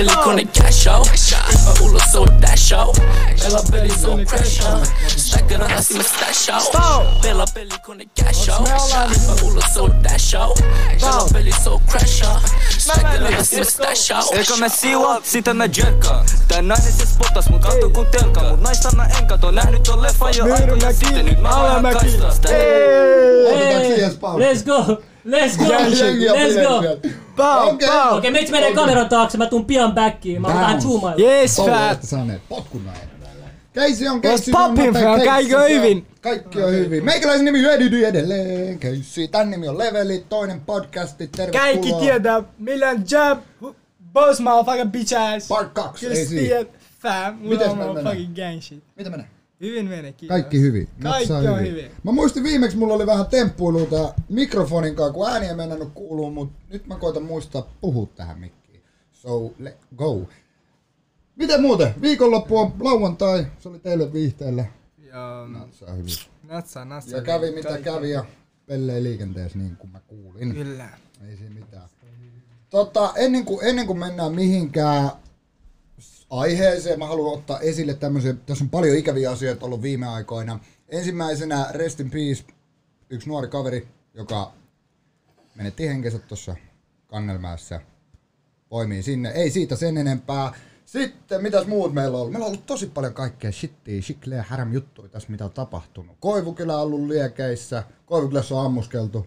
pelikone cash out. Hyppä ulos, se on dash out. Pelaa peli, se on crash out. Stäkkä ratas, mä stash out. Pelaa pelikone cash out. Hyppä ulos, se on dash out. Pelaa peli, se on crash out. Stäkkä ratas, mä stash out. Eikä me siua, sitä mä jerkkaan Tää nainen se spotas mut katso kun telkka Mut naista mä en kato, nähnyt ton leffan jo aikoja sitten Nyt mä vähän kaistaa sitä Otetaanko siihen spautti? Let's go! Let's go! Jengi on Let's go! Pau, Okei. pau. Okei, meitä menee kameran taakse, mä tuun pian backiin. Mä oon vähän zoomailla. Yes, fat. saaneet potkun näin. Keisi on se on fam? keissi, Kaikki on hyvin. Kaikki on hyvin. Meikäläisen nimi Hyödydy edelleen. Keissi. Tän nimi on Leveli, toinen podcasti. Tervetuloa. Kaikki tietää, millään jab, boss motherfucking bitch ass. Part 2. Kyllä Ei siinä. tiedät, fam. On meillä menee? motherfucking gang shit. Mitä menee? Hyvin menee, kiitos. Kaikki hyvin. Kaikki Natsaa on hyvin. Mä muistin viimeksi mulla oli vähän temppuiluita mikrofonin kanssa, kun ääni ei mennnyt kuuluu, mutta nyt mä koitan muistaa puhua tähän mikkiin. So, let go. Miten muuten? Viikonloppu on lauantai, se oli teille viihteellä. Joo, Natsaa hyvin. natsa, natsa. Ja kävi mitä Kaikki. kävi ja pellei liikenteessä niin kuin mä kuulin. Kyllä. Ei siinä mitään. Tota, ennen kuin, ennen kuin mennään mihinkään aiheeseen, mä haluan ottaa esille tämmöisen, tässä on paljon ikäviä asioita ollut viime aikoina. Ensimmäisenä Rest in Peace, yksi nuori kaveri, joka menetti henkensä tuossa Kannelmäessä. Poimii sinne, ei siitä sen enempää. Sitten, mitäs muut meillä on ollut? Meillä on ollut tosi paljon kaikkea shittiä, shikleä, häräm juttuja tässä, mitä on tapahtunut. Koivukylä on ollut liekeissä, Koivukylässä on ammuskeltu.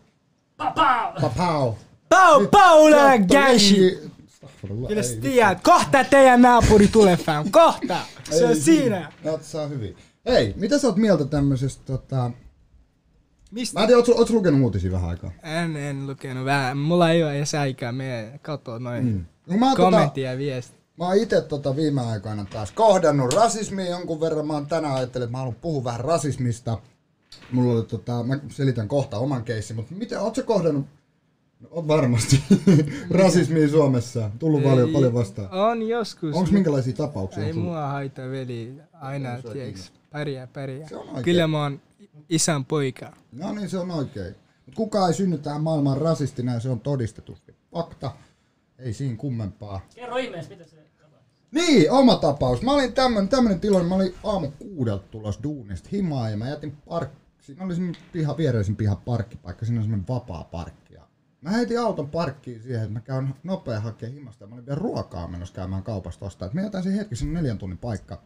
Papau! Papau! Pau, pau, lää Astagfirullah, Kyllä sä tiedät, kohta teidän naapuri tulee fam, kohta. Se on siinä. Natsaa hyvin. Hei, mitä sä oot mieltä tämmöisestä, tota... Mistä? Mä en tiedä, oot, sä- oot sä lukenut uutisia vähän aikaa? En, en lukenut vähän. Mulla ei ole edes aikaa mene katsoa noin Mm. No, mä, oon tota, kommenttia ja viestiä. mä oon ite tota viime aikoina taas kohdannut rasismia jonkun verran. Mä oon tänään ajatellut, että mä haluan puhua vähän rasismista. Mulla oli tota, mä selitän kohta oman keissin, mutta miten, oot sä kohdannut No, on varmasti. Rasismia Suomessa. Tullut paljon, Ei, paljon vastaan. On joskus. Onko minkälaisia tapauksia? Ei mua haita veli aina, Se on tiiäks. Pärjää, pärjää. Se on oikein. Kyllä mä oon isän poika. No niin, se on oikein. Mut kukaan ei synny tähän maailmaan rasistina ja se on todistetusti. Fakta. Ei siinä kummempaa. Kerro ihmeessä, mitä se Niin, oma tapaus. Mä olin tämmönen, tämmönen tilanne, mä olin aamu kuudelta tulos duunista himaa ja mä jätin parkki. Siinä oli piha, viereisin piha parkkipaikka, siinä on semmonen vapaa parkki. Mä heitin auton parkkiin siihen, että mä käyn nopea hakea himasta. Mä olin vielä ruokaa menossa käymään kaupasta ostaa. Mä jätän siihen hetki, sinne neljän tunnin paikka.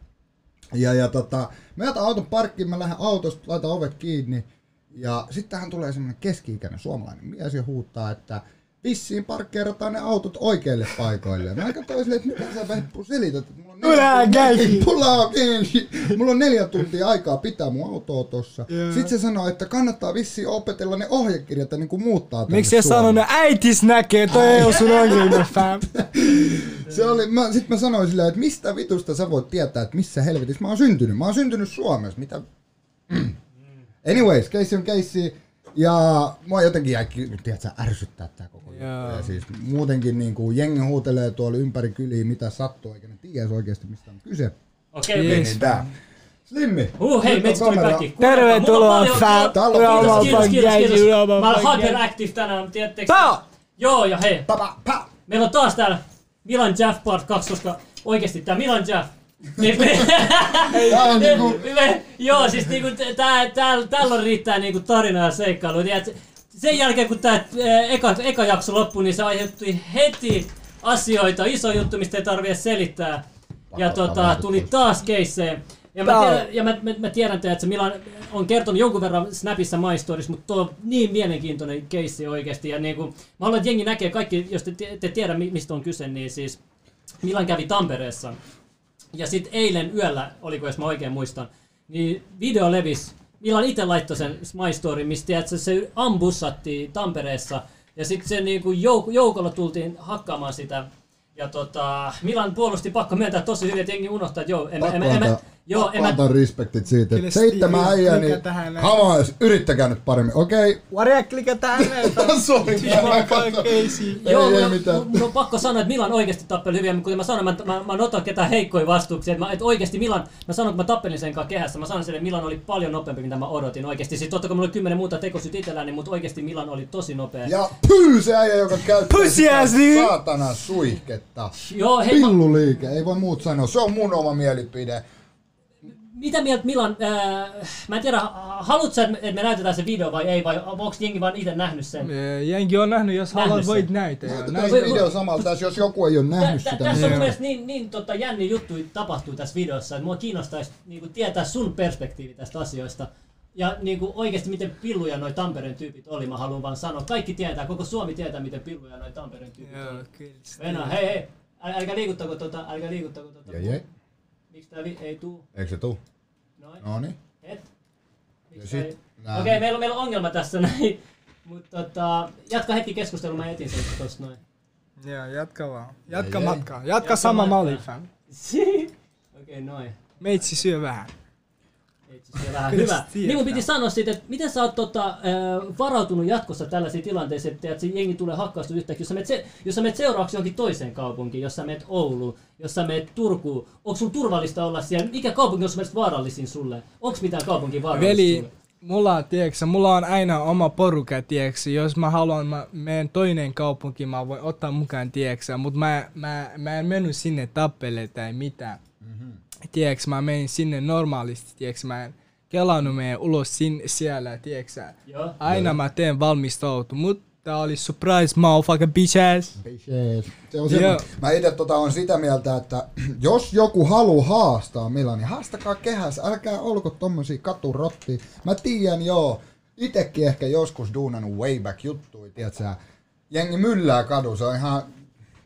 Ja, ja tota, mä jätän auton parkkiin, mä lähden autosta, laitan ovet kiinni. Ja sitten tähän tulee semmonen keski-ikäinen suomalainen mies ja huuttaa, että vissiin parkkeerataan ne autot oikeille paikoille. Mä katsoin silleen, että mitä sä Veppu selität, että mulla on Älä käy. mulla on, mulla on neljä tuntia aikaa pitää mun autoa tossa. Joo. Sitten se sanoi, että kannattaa vissiin opetella ne ohjekirjat ja niinku muuttaa tänne Miksi sä Suomeen. sanonut, äitis näkee, toi ei ole sun ongelma, fam. Se oli, mä, sit mä sanoin silleen, että mistä vitusta sä voit tietää, että missä helvetissä mä oon syntynyt. Mä oon syntynyt Suomessa, mitä... Anyways, keissi on keissi. Ja mua jotenkin jäi, tiedätkö, ärsyttää tää koko juttu. Joo. Ja siis muutenkin niin kuin jengi huutelee tuolla ympäri kyliä, mitä sattuu, eikä ne tiedä oikeasti mistä on kyse. Okei, Yes. Niin tää. Slimmi. Uh, hei, meitä tuli kaikki. Tervetuloa, on Kiitos, kiitos, kiitos, kiitos. Mä olen hyperactive tänään, tiedättekö? Joo, ja hei, Pa, pa, pa. meillä on taas täällä Milan Jaff Part 2, koska oikeesti tää Milan Jaff. Niin on niinku... joo, siis niinku tää, tää, täällä on riittää niinku tarinaa ja seikkailu. Tiedät, sen jälkeen kun tää äh, eka, eka jakso loppui, niin se aiheutti heti asioita, iso juttu, mistä ei tarvitse selittää. Ja tota, tuli taas keissejä. Ja mä tiedän, ja mä, mä, mä tiedän että se Milan on kertonut jonkun verran Snapissa My Stories, mutta tuo on niin mielenkiintoinen keissi oikeasti. Ja niin kuin, mä haluan, että jengi näkee kaikki, jos te, te tiedä mi- mistä on kyse, niin siis Milan kävi Tampereessa. Ja sitten eilen yöllä, oliko jos mä oikein muistan, niin video levisi. Milan itse laittoi sen My Story, mistä tiedätkö, se ambussattiin Tampereessa. Ja sitten se niinku jouk- joukolla tultiin hakkaamaan sitä. Ja tota, Milan puolusti pakko myöntää tosi hyvin, että jengi unohtaa, että joo, en, en, en, antaa- Joo, en mä, Antaa respektit siitä, Kyllä että seitsemän äijää, klika niin come on, yrittäkää nyt paremmin. Okei, Warja, klika tähän näin. Sorry. Ei, Joo, ei mun, mitään. mun, on pakko sanoa, että Milan oikeasti tappeli hyviä, mutta kuten mä sanoin, mä, mä, mä en ota ketään heikkoja vastuuksia. Että, mä, että oikeasti Milan, mä sanon, kun mä tappelin sen kanssa kehässä, mä sanon sille, että Milan oli paljon nopeampi, mitä mä odotin oikeasti. Siis totta kai mulla oli kymmenen muuta tekosyt itselläni, mutta oikeasti Milan oli tosi nopea. Ja pyy se äijä, joka käyttää ass nigga. saatana suihketta. Joo, hei, Pilluliike, ei voi muut sanoa. Se on mun oma mielipide. Mitä mieltä Milan, äh, mä en tiedä, haluatko sä, että me näytetään se video vai ei, vai onko jengi vaan itse nähnyt sen? Jengi on nähnyt, jos Nähnyt haluat sen. voit näytä. joo. Näytetään Näytä. se video samalla tässä, jos joku ei ole nähnyt Tä- tä- sitä. Tässä on niin- mun mielestä niin, niin tota, jänni juttu tapahtuu tässä videossa, että mua kiinnostaisi niin tietää sun perspektiivi tästä asioista. Ja niin kuin oikeasti miten pilluja noi Tampereen tyypit oli, mä haluan vaan sanoa. Kaikki tietää, koko Suomi tietää miten pilluja noi Tampereen tyypit Joo, oli. kyllä. Venä, hei hei, äl, älkää liikuttako tota, älkää liikuttako tota. Jei, jei. Miksi tää vi- ei tuu? Eikö se tuu? Noin. No niin. Et. Ja Miksi sit ei? Okei, meillä, on- meillä on ongelma tässä näin. Mutta tota, jatka hetki keskustelua, mä etin sen tosta noin. Joo, jatka vaan. Jatka Ei, matkaa. Jatka Jatka sama malli, fam. Okei, noin. Meitsi syö vähän. Vähän hyvä. Niin mun piti sanoa siitä, että miten sä oot tota, äh, varautunut jatkossa tällaisiin tilanteisiin, että, että se jengi tulee hakkaustu yhtäkkiä. Jos sä, menet se, jos sä menet seuraavaksi johonkin toiseen kaupunkiin, jos sä menet Ouluun, jos sä menet Turkuun, onko sun turvallista olla siellä? Mikä kaupunki on sun mielestä vaarallisin sulle? Onko mitään kaupunkia vaarallista Veli, sulle? mulla on, tiedätkö, mulla on aina oma porukka, tiedätkö, jos mä haluan, mä menen toinen kaupunki, mä voin ottaa mukaan, tiedätkö, mutta mä, mä, mä en mennyt sinne tappele tai mitään. Mm-hmm. Tiedätkö, mä menin sinne normaalisti, tiedätkö, mä en kelannut meidän ulos sin, siellä, tiedätkö, Joo. aina mä teen valmistautu, mutta tää oli surprise, motherfucker, bitch ass. Bitches. Se on semmoinen. Mä itse tota on sitä mieltä, että jos joku haluaa haastaa Milan, niin haastakaa kehässä. Älkää olko tommosia katurottia. Mä tiedän joo, itekin ehkä joskus duunannut way back juttui, tiedätkö sä. Jengi myllää kadu, se on ihan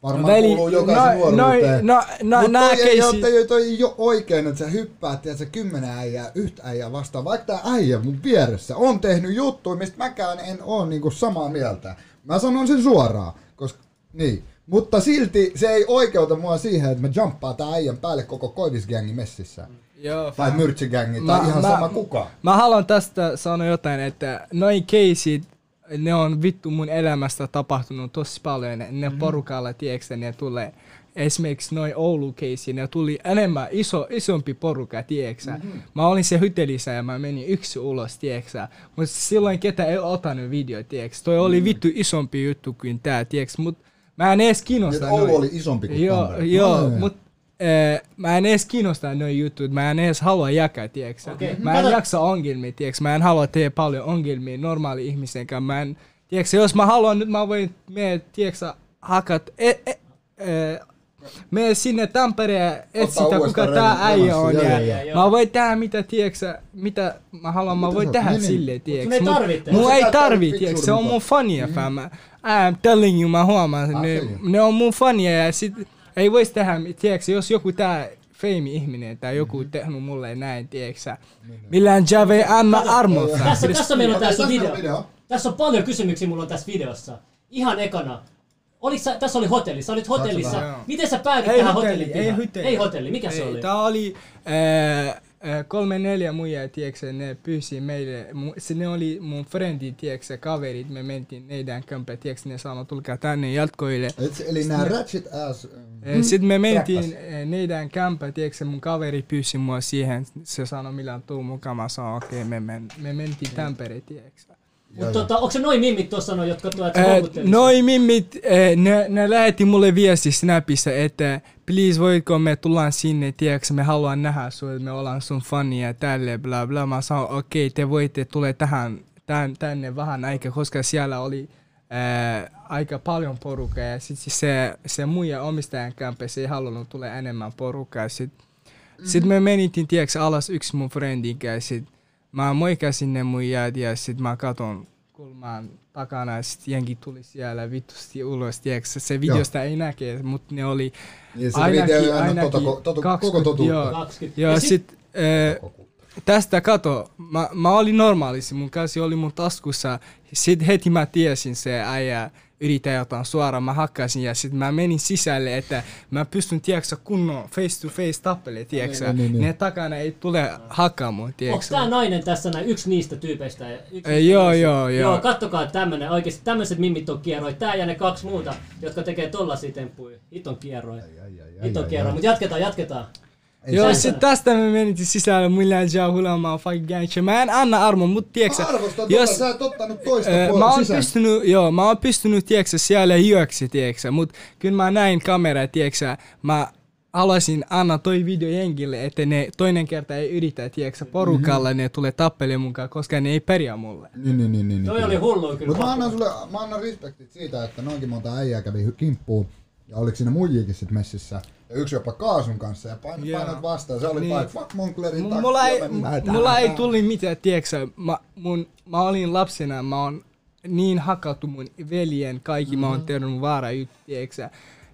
varmaan Veli, kuuluu jokaisen no- nuoruuteen. no- no- Mut nää toi keisi- toi, toi ei ole oikein, että sä hyppäät, tiedätkö, kymmenen äijää, yhtä äijää vastaan. Vaikka tää äijä mun vieressä on tehnyt juttuja, mistä mäkään en oo niinku samaa mieltä. Mä sanon sen suoraan, koska niin. Mutta silti se ei oikeuta mua siihen, että mä jumppaan tää äijän päälle koko koivisgängi messissä. Joo, Tai myrtsigängi, tai Mä- ihan mä- sama kuka. Mä haluan tästä sanoa jotain, että noin keisit, ne on vittu mun elämästä tapahtunut tosi paljon. Ne Mhm. porukalla, tiedätkö, ne tulee esimerkiksi noin Oulu ne tuli enemmän iso, isompi porukka, tiedätkö Mhm. Mä olin se hytelissä ja mä menin yksi ulos, tiedätkö Mutta silloin ketä ei ottanut video, tiedätkö Toi oli Mhm. vittu isompi juttu kuin tää, tiedätkö Mut mä en edes kiinnosta Oulu oli isompi kuin Joo, Tampere. joo, No, joo. Eh, mä en edes kiinnosta noin jutut, mä en edes halua jakaa, tiedätkö Okei. Mä en jaksa ongelmia, tiedätkö Mä en halua tehdä paljon ongelmia normaali ihmisen kanssa. Mä en, tiedätkö jos mä haluan nyt, mä voin mene, tiedätkö hakat, e, e, e, mene sinne Tampereen ja etsitä kuka tää äijä on. Ja, joo, joo. mä voin tehdä mitä, tiedätkö mitä mä haluan, mä voin tehdä niin, tiedätkö tarvitse. Mun Sä ei tarvi, tiedätkö se on mun fania, fam. I'm telling you, mä huomaan, Ah, ne, ne on mun fania ja sit ei vois tehdä, tiedätkö, jos joku tää feimi-ihminen tai joku Mhm. tehnyt mulle näin, tiedätkö Niin, millään Jave Anna Armo, fam. Tässä, tässä meillä on tässä video. video. Tässä on paljon kysymyksiä mulla on tässä videossa. Ihan ekana. Sä, tässä oli hotelli, sä olit hotellissa. Miten sä päädyit Ei tähän hotelli, hotellin ei hotelli. Ei hotelli, mikä se Ei, oli? Tää oli äh, kolme neljä muijaa, tiedätkö, ne pyysi meille, se ne oli mun friendi, tiedätkö, kaverit, me mentiin neidän kämpä, tiedätkö, ne sanoi, tulkaa tänne jatkoille. Eli nämä ratchet ass... Sitten me mentiin neidän kämpä, tiedätkö, mun kaveri pyysi mua siihen, se sanoi millään tuu mukaan, mä sanoin okei, okay, me, men, me mentiin Tampere, tiedätkö. Mutta tota, onko se noin mimmit tuossa noin, jotka tuot Eh, houkuttelisi? Noi mimmit, eh, ne, ne lähetti mulle viesti Snapissa, että please voitko me tullaan sinne, tiedätkö, me haluan nähdä sua, me ollaan sun fania ja tälle, bla bla. Mä sanoin, okei, okay, te voitte tulla tähän, tän, tänne vähän aikaa, koska siellä oli eh, aika paljon porukkaa ja sit se, se muija omistajan kämpä, se ei halunnut tulla enemmän porukkaa. Sitten Mhm. sit me menitin, tiedätkö, alas yksi mun friendin kanssa, sit mä moikasin ne muijat ja sit mä katon kulmaan takana ja sit jengi tuli siellä vitusti ulos, tiedätkö, se videosta ei näkee, mutta ne oli Niin se ainakin, video ainakin tota, tota, koko 20, totuutta. joo, 20. joo, Ja sit, eh, tästä kato, mä, mä olin normaalisti, mun käsi oli mun taskussa. Sitten heti mä tiesin se äijä yrittää jotain suoraan, mä hakkasin ja sitten mä menin sisälle, että mä pystyn, tiedätkö, kunnon face to face tappele, tiedätkö, Niin, niin, niin. ne takana ei tule hakkaamaan, Onko tiedätkö. tää nainen tässä näin yksi niistä tyypeistä? Yksi Ei, niistä joo, joo, joo. Joo, kattokaa tämmönen, oikeesti tämmöiset mimmit on kierroi. Tää ja ne kaksi muuta, jotka tekee tollasia temppuja. Hiton kierroi. Hiton kierroi, mut jatketaan, jatketaan. Joo, sit tästä me menitin sisälle, mulla on jää hulemaan fucking gangster. Mä en anna armon, mut tiedätkö, Mä arvostan tota, sä et ottanut toista Öö, mä puolta oon sisään. pystynyt, joo, mä oon pystynyt, tiedätkö, siellä juoksi, tiedätkö, mut kyllä mä näin kameraa, tiedätkö, mä haluaisin anna toi video jengille, että ne toinen kerta ei yritä, tiedätkö, porukalla Mhm. ne tulee tappelemaan mukaan, koska ne ei pärjää mulle. Niin, niin, niin, niin. Toi niin. oli hullu kyllä. Mutta mä annan sulle, mä annan respektit siitä, että noinkin monta äijää kävi kimppuun. Ja oliko siinä muijikin sit messissä. Ja yksi jopa kaasun kanssa ja painot, Joo. painot vastaan. Se oli Niin. niin. fuck Monclerin takia. mulla ei, mulla ei tullut mitään, tiedätkö, mä, mun, mä olin lapsena, mä oon niin hakattu mun veljen, kaikki mä oon Mhm. tehnyt vaara juttu, tiedätkö.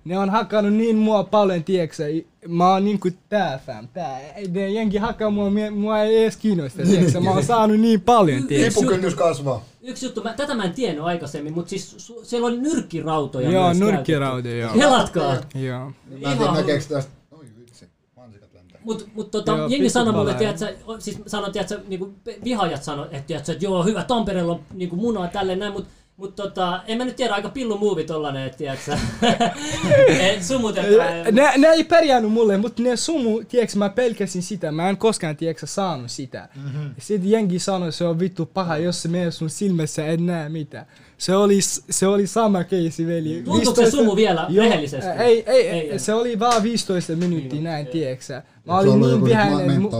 Ne on hakannut niin mua paljon, tiedätkö, mä oon niinku tää fam, tää. Ne jengi hakkaa mua, mua ei edes kiinnosta, tiedätkö. Mä oon saanut niin paljon, tiedätkö. Kipukynnys kasvaa. Yksi juttu, mä, tätä mä en tiennyt aikaisemmin, mutta siis su, siellä oli nyrkkirautoja Joo, myös nyrkkirautoja, joo. Helatkaa! Joo. Mä en tiedä näkeekö tästä. Lentää. Mut, mut tota, Joo, jengi sanoi mulle, tiedätkö, o- siis sanoi, tiedätkö, niinku vihaajat sanoi, että, tiedätkö, että joo, hyvä, Tampereella on niinku munaa tälleen näin, mut mut tota, en mä nyt tiedä, aika pillu muuvi tollanen, että tiedätkö, et sumutetaan. Ne, ne ei pärjännyt mulle, mutta ne sumu, tiedätkö, mä pelkäsin sitä. Mä en koskaan, tiedätkö, saanut sitä. Mm-hmm. Sitten jengi sanoi, se on vittu paha, jos se menee sun silmässä, et näe mitään. Se oli, se oli sama keisi, veli. Tuntuuko se sumu vielä Joo, rehellisesti? Ei, ei, Ei, ei, se oli vaan 15 minuuttia, Niin, näin, ei. tiedätkö. Mä Se olin oli niin vihainen,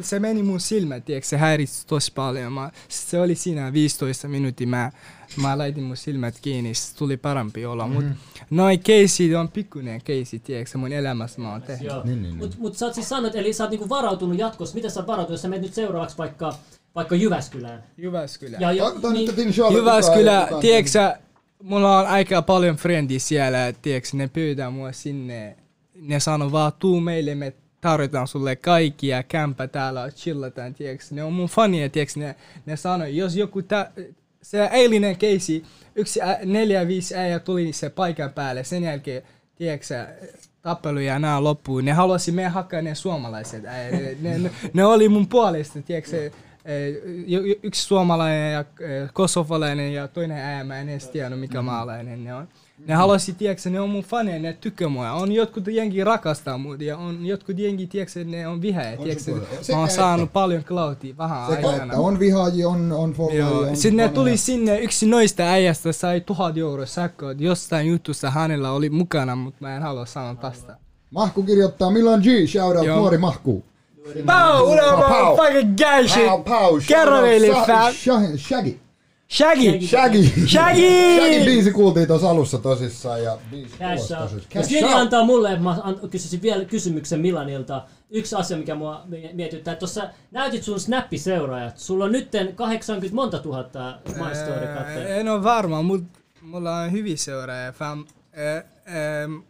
se meni mun silmään, tiedätkö, se häiritsi tosi paljon. Mä, se oli siinä 15 minuuttia, mä, mä laitin mun silmät kiinni, se tuli parempi olo. Mm. Mut noin keisi on pikkuinen keisi, tiedätkö, mun elämässä mä oon tehnyt. Joo. Niin, niin, Mut, mut sä oot siis sanonut, eli sä oot niinku varautunut jatkossa. Miten sä oot varautunut, jos sä menet nyt seuraavaksi vaikka, vaikka Jyväskylään? Jyväskylä. Ja, jo, niin. Jyväskylä, tiedätkö, mulla on aika paljon friendi siellä, tiedätkö, ne pyytää mua sinne. Ne sanoo vaan, tuu meille, me tarjotaan sulle kaikkia, kämpä täällä, chillataan, tiedätkö. Ne on mun fania, tiedätkö, ne, ne sanoo, jos joku, tä, se eilinen keisi, yksi ä, neljä, viisi äijä tuli se paikan päälle, sen jälkeen, tiedätkö, tappelu ja nää loppuu. Ne halusi meidän hakkaa ne suomalaiset äijät. Ne, ne, ne, oli mun puolesta, tiedätkö, yksi suomalainen ja kosovalainen ja toinen äijä, mä en edes tiedä mikä maalainen ne on. Ne halusi, tiedätkö, ne on mun faneja, ne tykkää mua. On jotkut jengi rakastaa mut ja on jotkut jengi, tiedätkö, ne on On tiedätkö. Mä oon että. saanut paljon cloutia vähän Sekä aikana. että on vihaajia, on, on on sitten ne tuli sinne, yksi noista äijästä sai tuhat euroa sakkoa, jostain jutussa hänellä oli mukana, mutta mä en halua sanoa tästä. Mahku kirjoittaa Milan G, shoutout nuori Mahku. Pau, uudella Pau. fucking guy shit! Pau, pau, Kerro shoutout meille, Sa- fam. Sha- Shaggy. Shaggy! Shaggy. Shaggy! Shaggy biisi kuultiin tuossa alussa tosissaan ja biisi Cash out. Jos Cash antaa mulle, mä kysyisin vielä kysymyksen Milanilta. Yksi asia, mikä mua mie- mietittää, että tuossa näytit sun snappiseuraajat. Sulla on nytten 80 monta tuhatta My Story. En ole varma, mutta mulla on hyvin seuraajia. Fam,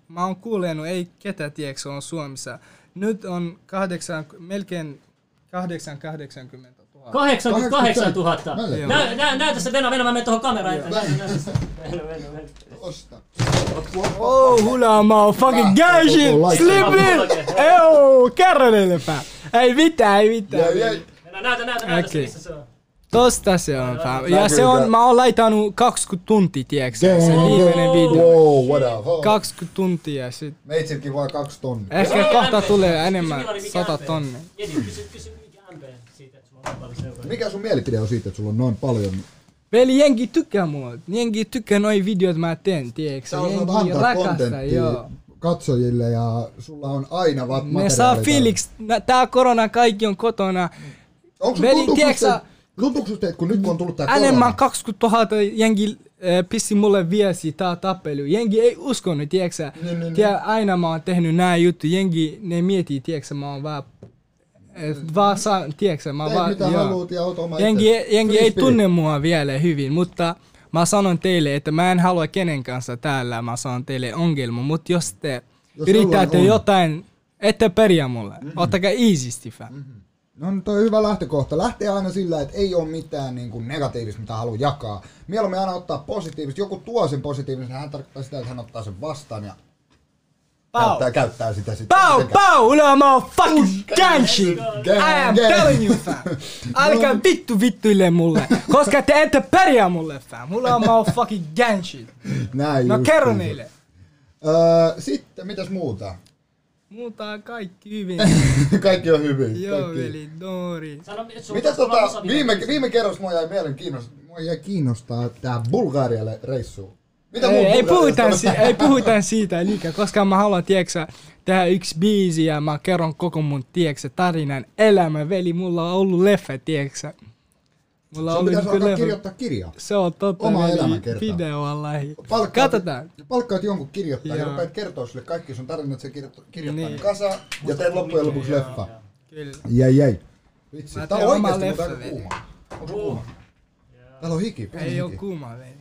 mä oon kuullut, ei ketä tiedätkö on Suomessa. Nyt on kahdeksan, melkein 880 000. 88 000. Melkein. Nä, nä, näytä se Venä, Venä, mä menen tuohon kameraan. eteen. Venä, Venä, Venä. Osta. Oh, hula mä oon fucking guy shit! koko laittaa. Slipin! Euu, kerro niille fam! Ei mitään, ei mitään. Ja, ja, Venä, Näytä, näytä, näytä se, Okei. missä se on. Tosta se on fam. Ja se on, mä oon laittanut 20 tuntia, tiedätkö se viimeinen video. Wow, what up? 20 tuntia sit. Meitsilläkin vaan kaksi tonnia. Ehkä kohta MP? tulee enemmän, Milani, mikä 100 MP? tonnia. Jedi, kysy, kysy Mikä sun mielipide on siitä, että sulla on noin paljon? Veli, jengi tykkää mua. Jengi tykkää noi videot mä teen, tiedätkö? Sä osaat Jengi antaa kontenttia joo. katsojille ja sulla on aina vat Ne saa fiiliksi, nä- tää korona kaikki on kotona. Onko Veli, tiedätkö tuntuuko että kun nyt kun on tullut tää Enemmän korona, 20 000 jengi äh, pissi mulle viesti, tää tappelu. Jengi ei uskonut, tiedätkö? Niin, niin, Tiedä, aina mä oon tehnyt nää juttu. Jengi, ne mietii, tiedätkö, mä oon vaan... Vaan saa, tiedätkö, mä teet vaan... mitä joo. haluut ja Jengi, jengi ei tunne mua vielä hyvin, mutta mä sanon teille, että mä en halua kenen kanssa täällä, mä sanon teille ongelma, mutta jos te Jos yritätte on. jotain, ette pärjää mulle, mm-hmm. ottakaa easysti fam. Mm-hmm. No niin, toi on hyvä lähtökohta. Lähtee aina sillä, että ei ole mitään niin kuin negatiivista, mitä haluaa jakaa. Mieluummin aina ottaa positiivista. Joku tuo sen positiivisen, hän tarkoittaa sitä, että hän ottaa sen vastaan ja Pau! käyttää, käyttää sitä sitten. Pau, mitenkään. pau, ulla mä fucking gang shit. I am telling you fam. Älkää vittu vittuille mulle, koska te ette pärjää mulle fam. Mulla on mä fucking gang shit. Näin No kerro niille. Öö, sitten, mitäs muuta? Muuta on kaikki hyvin. Kaikki on hyvin. Joo kaikki. veli, Dori. Mitä tota, viime, viime kerrassa mua jäi mielen kiinnostaa, mua jäi kiinnostaa tää Bulgarialle reissu. Mitä Ei, ei, Bulgariasta puhuta, on? si- ei puhuta siitä liikaa, koska mä haluan, tiedätkö, tehdä yksi biisi ja mä kerron koko mun, tiedätkö, tarinan elämä, veli. Mulla on ollut leffa, tiedätkö. Mulla on Sun pitäisi niinku alkaa leffa. kirjoittaa kirjaa. Se on totta, Oma veli. elämänkerta. Video wallahi. Palkkaat, Katsotaan. Palkkaat jonkun kirjoittaa ja rupeat kertoa sille kaikki sun tarinat, se kirjoittaa, kirjoittaa Niin. kasa ja teet loppujen lopuksi leffa. Kyllä. Jäi jäi. Vitsi, tää on oikeesti aika kuuma. Onko se kuuma? Täällä on hiki, pieni Ei oo kuuma, veli.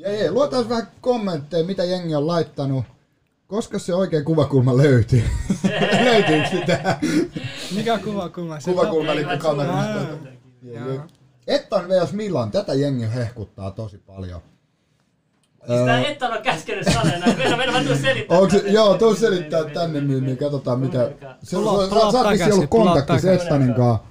Jäi jäi, luetaan vähän kommentteja, mitä jengi on laittanut. Koska se oikein kuvakulma löytyi? Löytyykö sitä? Mikä kuva kuva? Se Kuvakulma eli kamerasta. Ettan vs Milan, tätä jengi hehkuttaa tosi paljon. Sitä et ole käskenyt sanoa näin. Mennä, mennä, mä tuun selittää. Onko se, tänne. joo, tuu selittää tänne, niin, niin katsotaan mitä. Se, Tulo- sä, sä oot takaisin, ollut kontaktissa. Ettanin kanssa.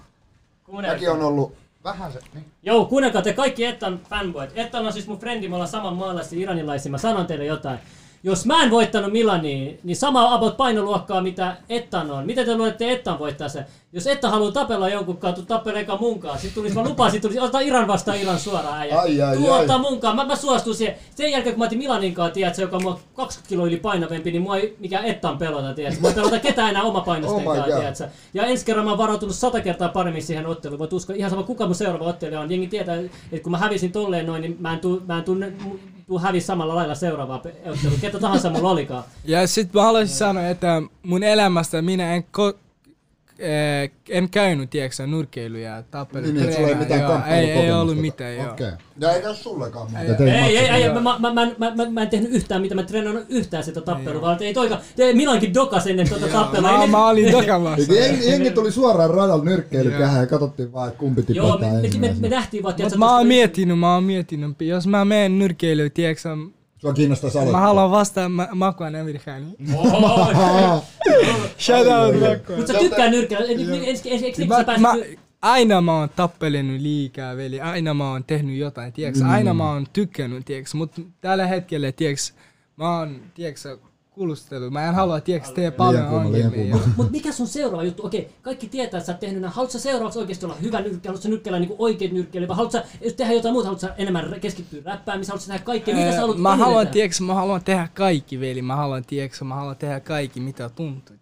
Mäkin on ollut vähän se, niin. Joo, kuunnelkaa te kaikki Ettan fanboyt. Ettan on siis mun frendi, me ollaan saman maalaisia iranilaisia. Mä sanon teille jotain. Jos mä en voittanut Milania, niin sama about painoluokkaa mitä Ettan on. Miten te luulette Ettan voittaa se? Jos Etta haluaa tapella jonkun kanssa, tappeleeka munkaan. Sitten tulisi, mä lupasin, tulisi ottaa Iran vastaan Iran suoraan äijä. Ai, ai, Tuu ai. ottaa munkaan. Mä, mä suostun siihen. Sen jälkeen kun mä otin Milanin kanssa, tiedätkö, joka on mua 20 kiloa yli painavempi, niin mua ei mikään Ettan pelota, tiedätkö. Mä en pelota ketään enää oma painosten Oh kanssa, tiedätkö. Ja ensi kerran mä oon varautunut sata kertaa paremmin siihen otteluun. Voit uskoa, ihan sama kuka mun seuraava ottelija on. Jengi tietää, että kun mä hävisin tolleen noin, niin mä en tuu, mä en tuu, tuu hävis samalla lailla seuraavaa ottelua. Ketä tahansa mulla olikaan. Ja sit mä haluaisin sanoa, että mun elämästä minä en ko- en käynyt, tiedätkö, nurkkeiluja ja tappelu. Niin, niin, sulla ei mitään joo, ei, ei ollut mitään, joo. Okei. Ja eikä sullekaan muuta. Ei, Ei, ei, ei, mä, mä, mä, mä, mä, mä, en tehnyt yhtään mitä, mä en treenannut yhtään sitä tappelua, vaan ei toika, te, Milankin dokas ennen tuota tappelua. Mä, Ei, mä olin dokamassa. Jengi, tuli suoraan radalla nyrkkeilykähän ja katsottiin vaan, että kumpi Joo, tipataan me, me, me, nähtiin vaan, Mut tiedätkö, mä oon miettinyt, mä oon miettinyt, jos mä menen nyrkkeilyyn, tiedätkö, Sua kiinnostaa mä aloittaa. haluan vastaa ma- Makuan. Oho, Shout out. Makuan. Mut sä tykkää nyrkkeellä, Mä, mä, aina mä oon tappelenut liikaa, veli. Aina mä oon tehnyt jotain, tiedätkö? Aina mä oon tykkännyt, tiedätkö? Mut tällä hetkellä, tiedätkö, mä oon, tiedätkö, kuulustellut. Mä en halua, tiedätkö, tehdä paljon ongelmia. kuuma. Mut mikä sun seuraava juttu? Okei, kaikki tietää, että sä oot tehnyt nää. Haluatko sä seuraavaksi oikeesti olla hyvä nyrkkeilijä? Haluatko sä nyrkkeillä niinku oikeet nyrkkeilijä? Vai haluatko sä tehdä jotain muuta? Haluatko sä enemmän keskittyä räppäämiseen? Haluatko sä tehdä kaikkea? Mitä sä Ää, haluat Mä haluan, tiedätkö, mä haluan tehdä kaikki, veli. Mä haluan, tiedätkö, mä haluan tehdä kaikki, mitä tuntuu,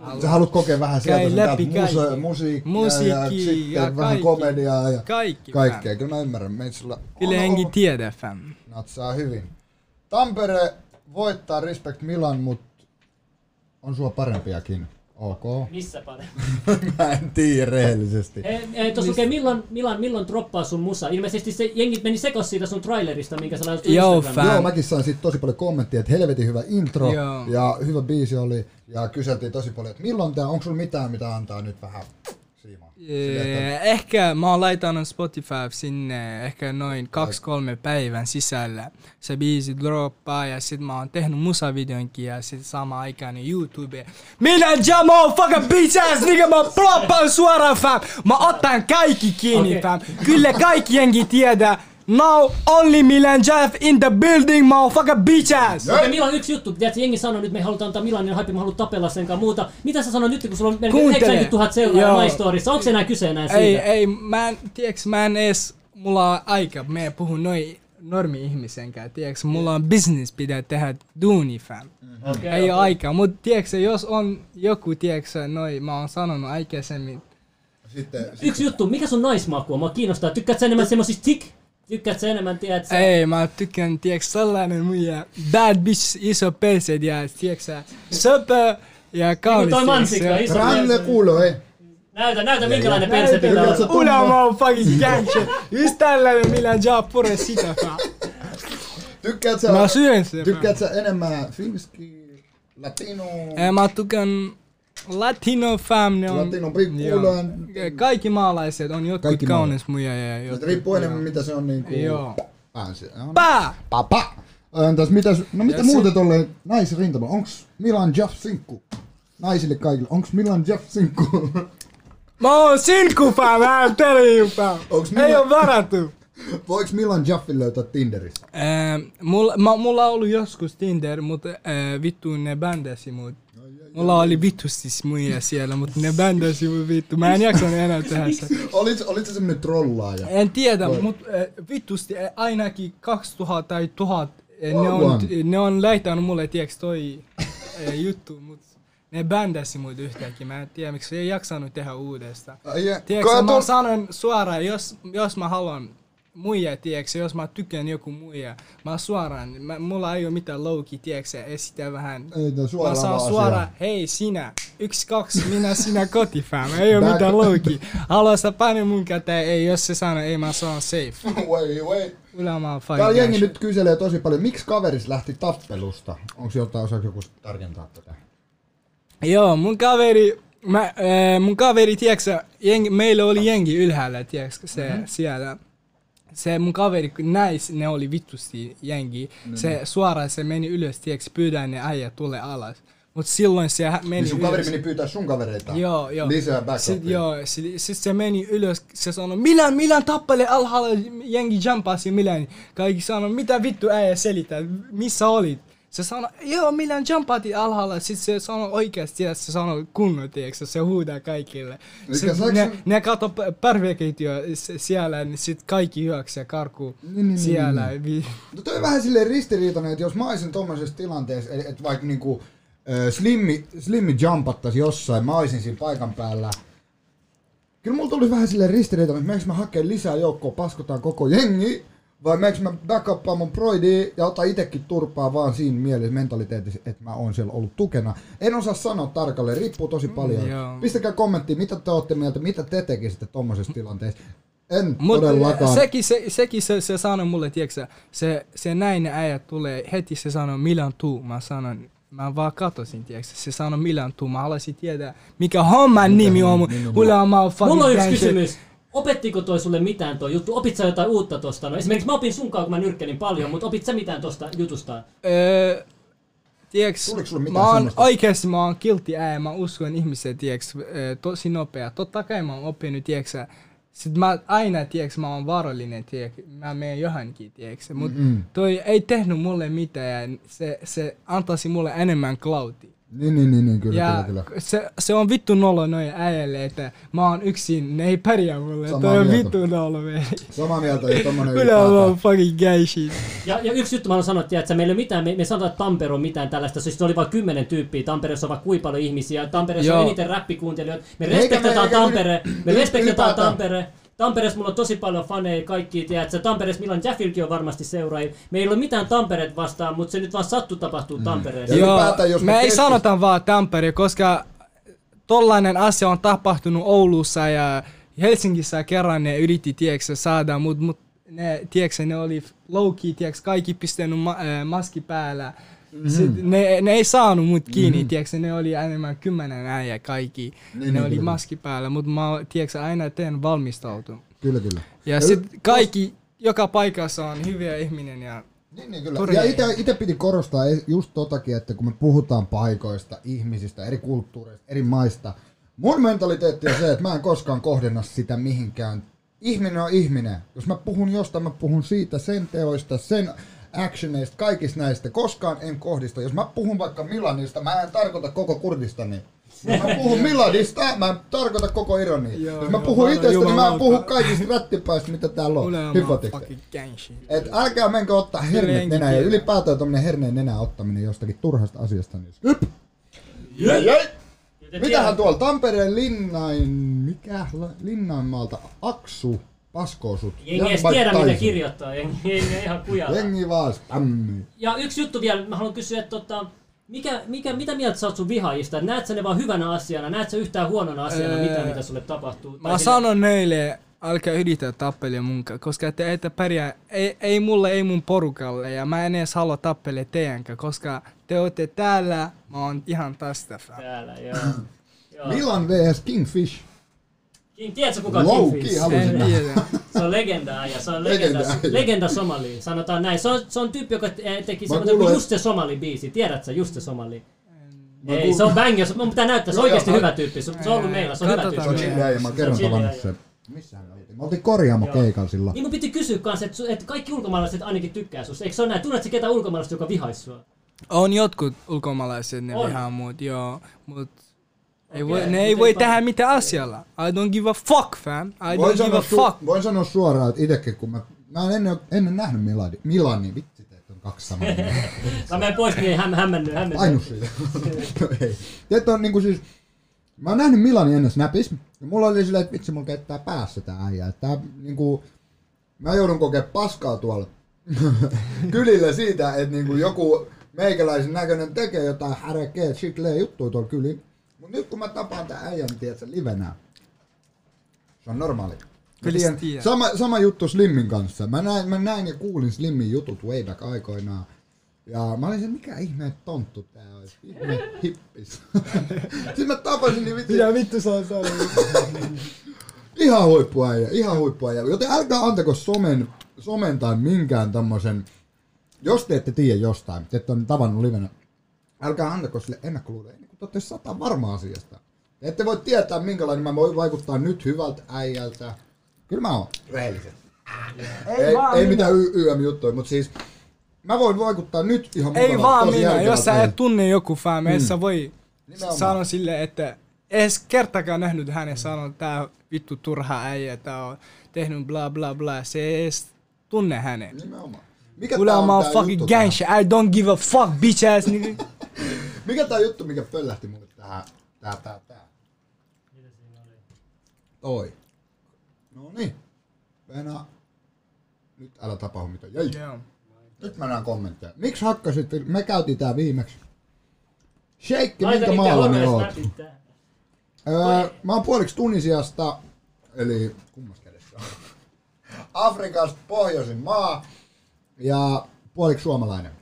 haluan Sä haluat kokea vähän sieltä sun läpi muse, kaikki. musiikkia, Musiikkia ja, sitten ja vähän kaikki. komediaa ja kaikki. kaikkea. Kyllä mä ymmärrän. Meitä sulla Kyllä henki ollut- tiedä, fam. natsaa hyvin. Tampere voittaa Respect Milan, mutta on sua parempiakin. Ok. Missä paljon? mä en tiedä rehellisesti. Ei, ei, tuossa lukee milloin, milloin, milloin droppaa sun musa. Ilmeisesti se jengit meni sekos siitä sun trailerista, minkä sä laitat Joo. Joo, mäkin sain siitä tosi paljon kommenttia, että helvetin hyvä intro Joo. ja hyvä biisi oli. Ja kyseltiin tosi paljon, että milloin tää, onko sulla mitään, mitä antaa nyt vähän siimaa? Silleen, että- Eh, Ehkä mä oon laittanut Spotify sinne ehkä noin 2-3 päivän sisällä. Se biisi droppaa ja sit mä oon tehnyt musavideonkin ja sit sama aikaan YouTube. Minä Jamo fucking bitch ass nigga mä ploppaan suoraan fam. Mä otan kaikki kiinni Okei. fam. Kyllä kaikki jengi tiedä. Now only Milan Jeff in the building motherfucker bitch ass. Okei, Milan yksi juttu. Tiedätkö, jengi sanoo nyt, me ei haluta antaa Milanin hype, me halutaan tapella sen kanssa muuta. Mitä sä sanot nyt, kun sulla on melkein Kuuntele. 90 000 seuraajaa Joo. My Storyssa? Onko se enää kyse enää siitä? Ei, ei, mä en, tiiäks, mä en ees, mulla on aika, me puhun noin normi-ihmisen kanssa, tiiäks, mulla on business pitää tehdä duuni fam. Okei, ei okei. ole aikaa, mut tiiäks, jos on joku, tiiäks, noin, mä oon sanonut aikaisemmin, Sitten, Yksi juttu, mikä sun naismaku on? Mua kiinnostaa. Tykkäät sä enemmän semmosista tik? Tykkäät sä enemmän, tiedät sä? ei, mä tykkään, tiiäks, sellainen muija, bad bitch, iso perse, ja tiiäks, söpö ja kaunis. toi tiiäks, mansikka, iso Ranne kuulo, ei. Näytä, näytä minkälainen perse pitää olla. Ula motherfucking gang shit. Just tällainen, millä jaa pure sitä fam. Tykkäät sä, Mä syön sen. fam. tykkäät sä enemmän finski, latino? Eh, Mä tykkään Latino fam, ne on... Latino pikkuinen. Joo. Kaikki maalaiset on jotkut Kaikki kaunis muja ja Se jotkut... riippuu enemmän mitä se on niinku... Joo. Päänsä. Pää! Papa! Entäs mitäs, no mitä muuta sit- tolleen naisrintama? Onks Milan Jaff sinkku? Naisille kaikille. Onks Milan Jaff sinkku? Mä oon sinkku fam, mä en fam. Onks Ei Milan- oo varattu. Voiks Milan Jaffin löytää Tinderistä? Ää, mulla, mä, mulla on ollut joskus Tinder, mutta ää, vittu ne bändäsi mut. Mulla oli vitusti muija siellä, mutta ne bändäsi vittu. Mä en jaksanut enää tehdä sitä. Olit, olit se semmonen trollaaja? En tiedä, mutta äh, vitusti äh, ainakin 2000 tai 1000 äh, ne, on, ne on läittänyt mulle, tiiäks, toi juttu, mut ne bändäsi mut yhtäkkiä. Mä en tiedä, miksi ei jaksanut tehdä uudestaan. Tiedätkö, mä sanon suoraan, jos, jos mä haluan muija, tiedätkö, jos mä tykkään joku muija, mä suoraan, mä, mulla ei ole mitään louki, tiedätkö, esitää vähän. Ei, Mä suoraan saan vaan suoraan, asiaan. hei sinä, yksi, kaksi, minä, sinä, kotifam, ei ole mitään louki. Haluaa sä pane mun käteen, ei, jos se sanoo, ei mä saan safe. Wait, wait. Ylämaa Täällä fight. jengi nyt kyselee tosi paljon, miksi kaveris lähti tappelusta? Onko jotain, osaako joku tarkentaa tätä? Joo, mun kaveri, mä, äh, mun kaveri, tiedätkö, jengi, meillä oli jengi ylhäällä, tiedätkö, se mm-hmm. siellä. Se mun kaveri, näis, ne oli vittusti jengi. Niin. Se suoraan se meni ylös, tiedätkö, pyydään ne äijät tulee alas. Mut silloin se meni Niin sun ylös. kaveri meni pyytää sun kavereita Joo, joo. lisää backupia. joo, sit, sit se meni ylös, se sanoi, Milan, Milan tappele alhaalla, jengi jumpasi Milan. Kaikki sanoi, mitä vittu äijä selitä, missä olit? Se sanoi, joo, Milan jumpati alhaalla, sitten se sanoi oikeasti, ja se sanoi kunnon, tiedätkö, se huudaa kaikille. Eikä Sit saaks ne, ne kato p- parveketjua s- siellä, niin sit kaikki hyöksää karkuun Niin, niin, siellä. niin, Vi- No toi on vähän silleen ristiriitainen, että jos mä olisin tommosessa tilanteessa, että et vaikka niinku äh, slimmi, slimmi jumpattaisi jossain, mä olisin siinä paikan päällä. Kyllä mulla tuli vähän silleen ristiriitainen, että meneekö mä hakea lisää joukkoa, paskotaan koko jengi, vai meneekö mä backuppaa mun broidia ja ottaa itekin turpaa vaan siinä mielessä mentaliteetissa, että mä oon siellä ollut tukena. En osaa sanoa tarkalleen, riippuu tosi paljon. joo. Pistäkää kommenttia, mitä te ootte mieltä, mitä te tekisitte tommosessa tilanteessa. En Mut todellakaan. sekin, se, sekin se, se sanoi mulle, tiedätkö, se, se näin äijä tulee, heti se sanoi Milan tuu, mä sanon, mä vaan katosin, tiedätkö, se sanoi Milan tuu, mä haluaisin tietää, mikä homman nimi on, nimi? mulla on mä fucking Mulla on yksi kysymys. Opettiko toi sulle mitään toi juttu? Opit sä jotain uutta tosta? No esimerkiksi mä opin sunkaan, kun mä nyrkkelin paljon, mutta opit sä mitään tosta jutusta? Öö, mitään mä oon oikeesti mä oon kiltti äijä, mä uskon ihmiseen, tiedätkö, öö, tosi nopea. Totta kai mä oon oppinut, tiedätkö, sit mä aina, tiedätkö, mä oon varollinen, tiedätkö, mä menen johonkin, tiedätkö, mut Mm-mm. toi ei tehnyt mulle mitään ja se, se antaisi mulle enemmän cloudia. Niin, niin, niin, niin kyllä, ja kyllä, kyllä. Se, se on vittu nolo noin äijälle, että mä oon yksin, ne ei pärjää mulle. Samaa Toi on mieltä. vittu nolo veli. Samaa mieltä ja tommonen Ylä on fucking gay shit. Ja, ja yksi juttu mä haluan sanoa, että meillä ei ole mitään, me, me sanotaan, että Tampere on mitään tällaista, siis oli vain kymmenen tyyppiä, Tampereessa on vaan kuinka paljon ihmisiä, Tampereessa on eniten räppikuuntelijoita, me respektataan Tampere, me respektataan. Tampere, Tampereessa mulla on tosi paljon faneja, kaikki, tiedätkö, Tampereessa Milan Jaffilkin on varmasti seuraajia. Meillä ei ole mitään Tampereet vastaan, mutta se nyt vaan sattuu tapahtuu Tampereessa. Ja Joo, jos me me ei keskus- sanota vaan Tampere, koska tollainen asia on tapahtunut Oulussa ja Helsingissä kerran ne yritti, tiedätkö, saada, mut, mut ne, tiedätkö, ne oli low-key, tiedätkö, kaikki pistänyt ma- äh, maski päällä. Mm. Sit ne, ne ei saanut mut kiinni, mm. tiedätkö, ne oli enemmän kymmenen äijä kaikki. Niin, ne niin, oli kyllä. maski päällä, mutta mä, tiedätkö, aina teen valmistautu. Kyllä, kyllä. Ja, Ja kaikki, joka paikassa on hyviä ihminen ja Niin, niin kyllä. Ja ite piti korostaa e- just totakin, että kun me puhutaan paikoista, ihmisistä, eri kulttuureista, eri maista, mun mentaliteetti on se, että mä en koskaan kohdenna sitä mihinkään. Ihminen on ihminen. Jos mä puhun jostain, mä puhun siitä, sen teoista, sen actioneista, kaikista näistä. Koskaan en kohdista. Jos mä puhun vaikka Milanista, mä en tarkoita koko Kurdistania. Jos mä puhun Milanista, mä en tarkoita koko Irania. Joo, Jos mä joo, puhun mä- itsestäni, mä en puhu kaikista rättipäistä, mitä täällä on. Shit. Et älkää menkö ottaa herneet nenää ja ylipäätään tommonen herneen nenää ottaminen jostakin turhasta asiasta. Niin hyp! Jäi, jäi. Mitähän tuolla Tampereen Linnain, mikä Linnainmaalta, Aksu, paskoo sut. Jengi ei edes tiedä, mitä kirjoittaa. Jengi jengi ihan kujalla. Jengi vaan spämmi. Ja yksi juttu vielä, mä haluan kysyä, että tota, mikä, mikä, mitä mieltä sä oot sun vihaajista? Näet sä ne vaan hyvänä asiana? Näet sä yhtään huonona asiana, Öö, mitä, mitä sulle tapahtuu? Mä sanon neille, älkää yritä tappelia munkaan, koska te ette pärjää, ei, ei mulle, ei mun porukalle, ja mä en edes halua tappelia teidänkään, koska te olette täällä, mä oon ihan tästä. Täällä, joo. Joo. Milan vs Kingfish. King, tiedätkö kuka on Low halusin En tiedä. Se on legenda ja se on legenda, Legenda somali, sanotaan näin. Se on, se on tyyppi, joka te- teki Mä kuulin, kuin et- Just se somali biisi. Tiedät sä Just se somali? Mä Ei, kuulin- se on banger. Mun pitää näyttää, se on oikeasti hyvä tyyppi. Se, se on ollut meillä, se on hyvä Katsotaan, Se on tyyppi. niin. chilli äijä, mä chilli tavannut sen. Missähän me oltiin? Me oltiin Korjaamo Joo. keikalla silloin. Niin mun piti kysyä kanssa, että, että kaikki ulkomaalaiset ainakin tykkää susta. Eikö se ole näin? Tunnetko sä ketään ulkomaalaista, joka vihaisi sua? On jotkut ulkomaalaiset, ne On. vihaa mut, joo. Mut ei voi, ne ei voi tehdä mitään asialla. I don't give a fuck, fam. I Voin don't give sanoa, a su- fuck. voin sanoa suoraan, että itekin kun mä, mä en ennen, ennen nähnyt Milani, Milani, vitsi teitä on kaksi samaa. Mä menen pois, niin ei häm, hämmennyt, hämmennyt. Ainut siitä. no ei. Teitä on niinku siis, mä oon nähnyt Milani ennen Snapis, ja mulla oli silleen, että vitsi mulla keittää päässä tää äijä. Että tää niinku, mä joudun kokea paskaa tuolla kylillä siitä, että niinku joku meikäläisen näköinen tekee jotain härekeä, shitlee juttuja tuolla kyliin. Mut nyt kun mä tapaan tää äijän, tiedätkö, livenä. Se on normaali. Tiedän, sama, sama juttu Slimmin kanssa. Mä näin, mä näin ja kuulin Slimmin jutut way back aikoinaan. Ja mä olin se, mikä ihme tonttu tää olisi. Ihme hippis. Sitten mä tapasin niin vitsi. vittu saa saada? Ihan huippuäijä, ihan huippuäijä. Joten älkää antako somen, somen tai minkään tämmösen, jos te ette tiedä jostain, te ette ole tavannut livenä, älkää antako sille ennakkoluuloja, te olette sata varma asiasta. Te ette voi tietää, minkälainen mä voin vaikuttaa nyt hyvältä äijältä. Kyllä mä oon rehellisesti. Ei, ei, ei mitään YM-juttuja, mutta siis mä voin vaikuttaa nyt ihan Ei vaan minä, jos sä et tunne joku fam, et sä voi Nimenomaan. sanoa sille, että edes kertakaan nähnyt hänen sanon, tää vittu turha äijä, tää on tehnyt bla bla bla, se ei edes tunne hänen. Nimenomaan. Mikä tää on mä oon tää fucking gangster, I don't give a fuck, bitch ass nigga. Mikä tää juttu, mikä pöllähti mulle tähän? Tää, tää, tää. Toi. No niin. Venä. Nyt älä tapahdu mitä jäi. Joo. Nyt mä näen kommentteja. Miksi hakkasit? Me käytiin tää viimeksi. Sheikki, Laita minkä maalainen oot? Öö, mä oon puoliksi Tunisiasta, eli kummas kädessä on? Afrikasta pohjoisin maa ja puoliksi suomalainen.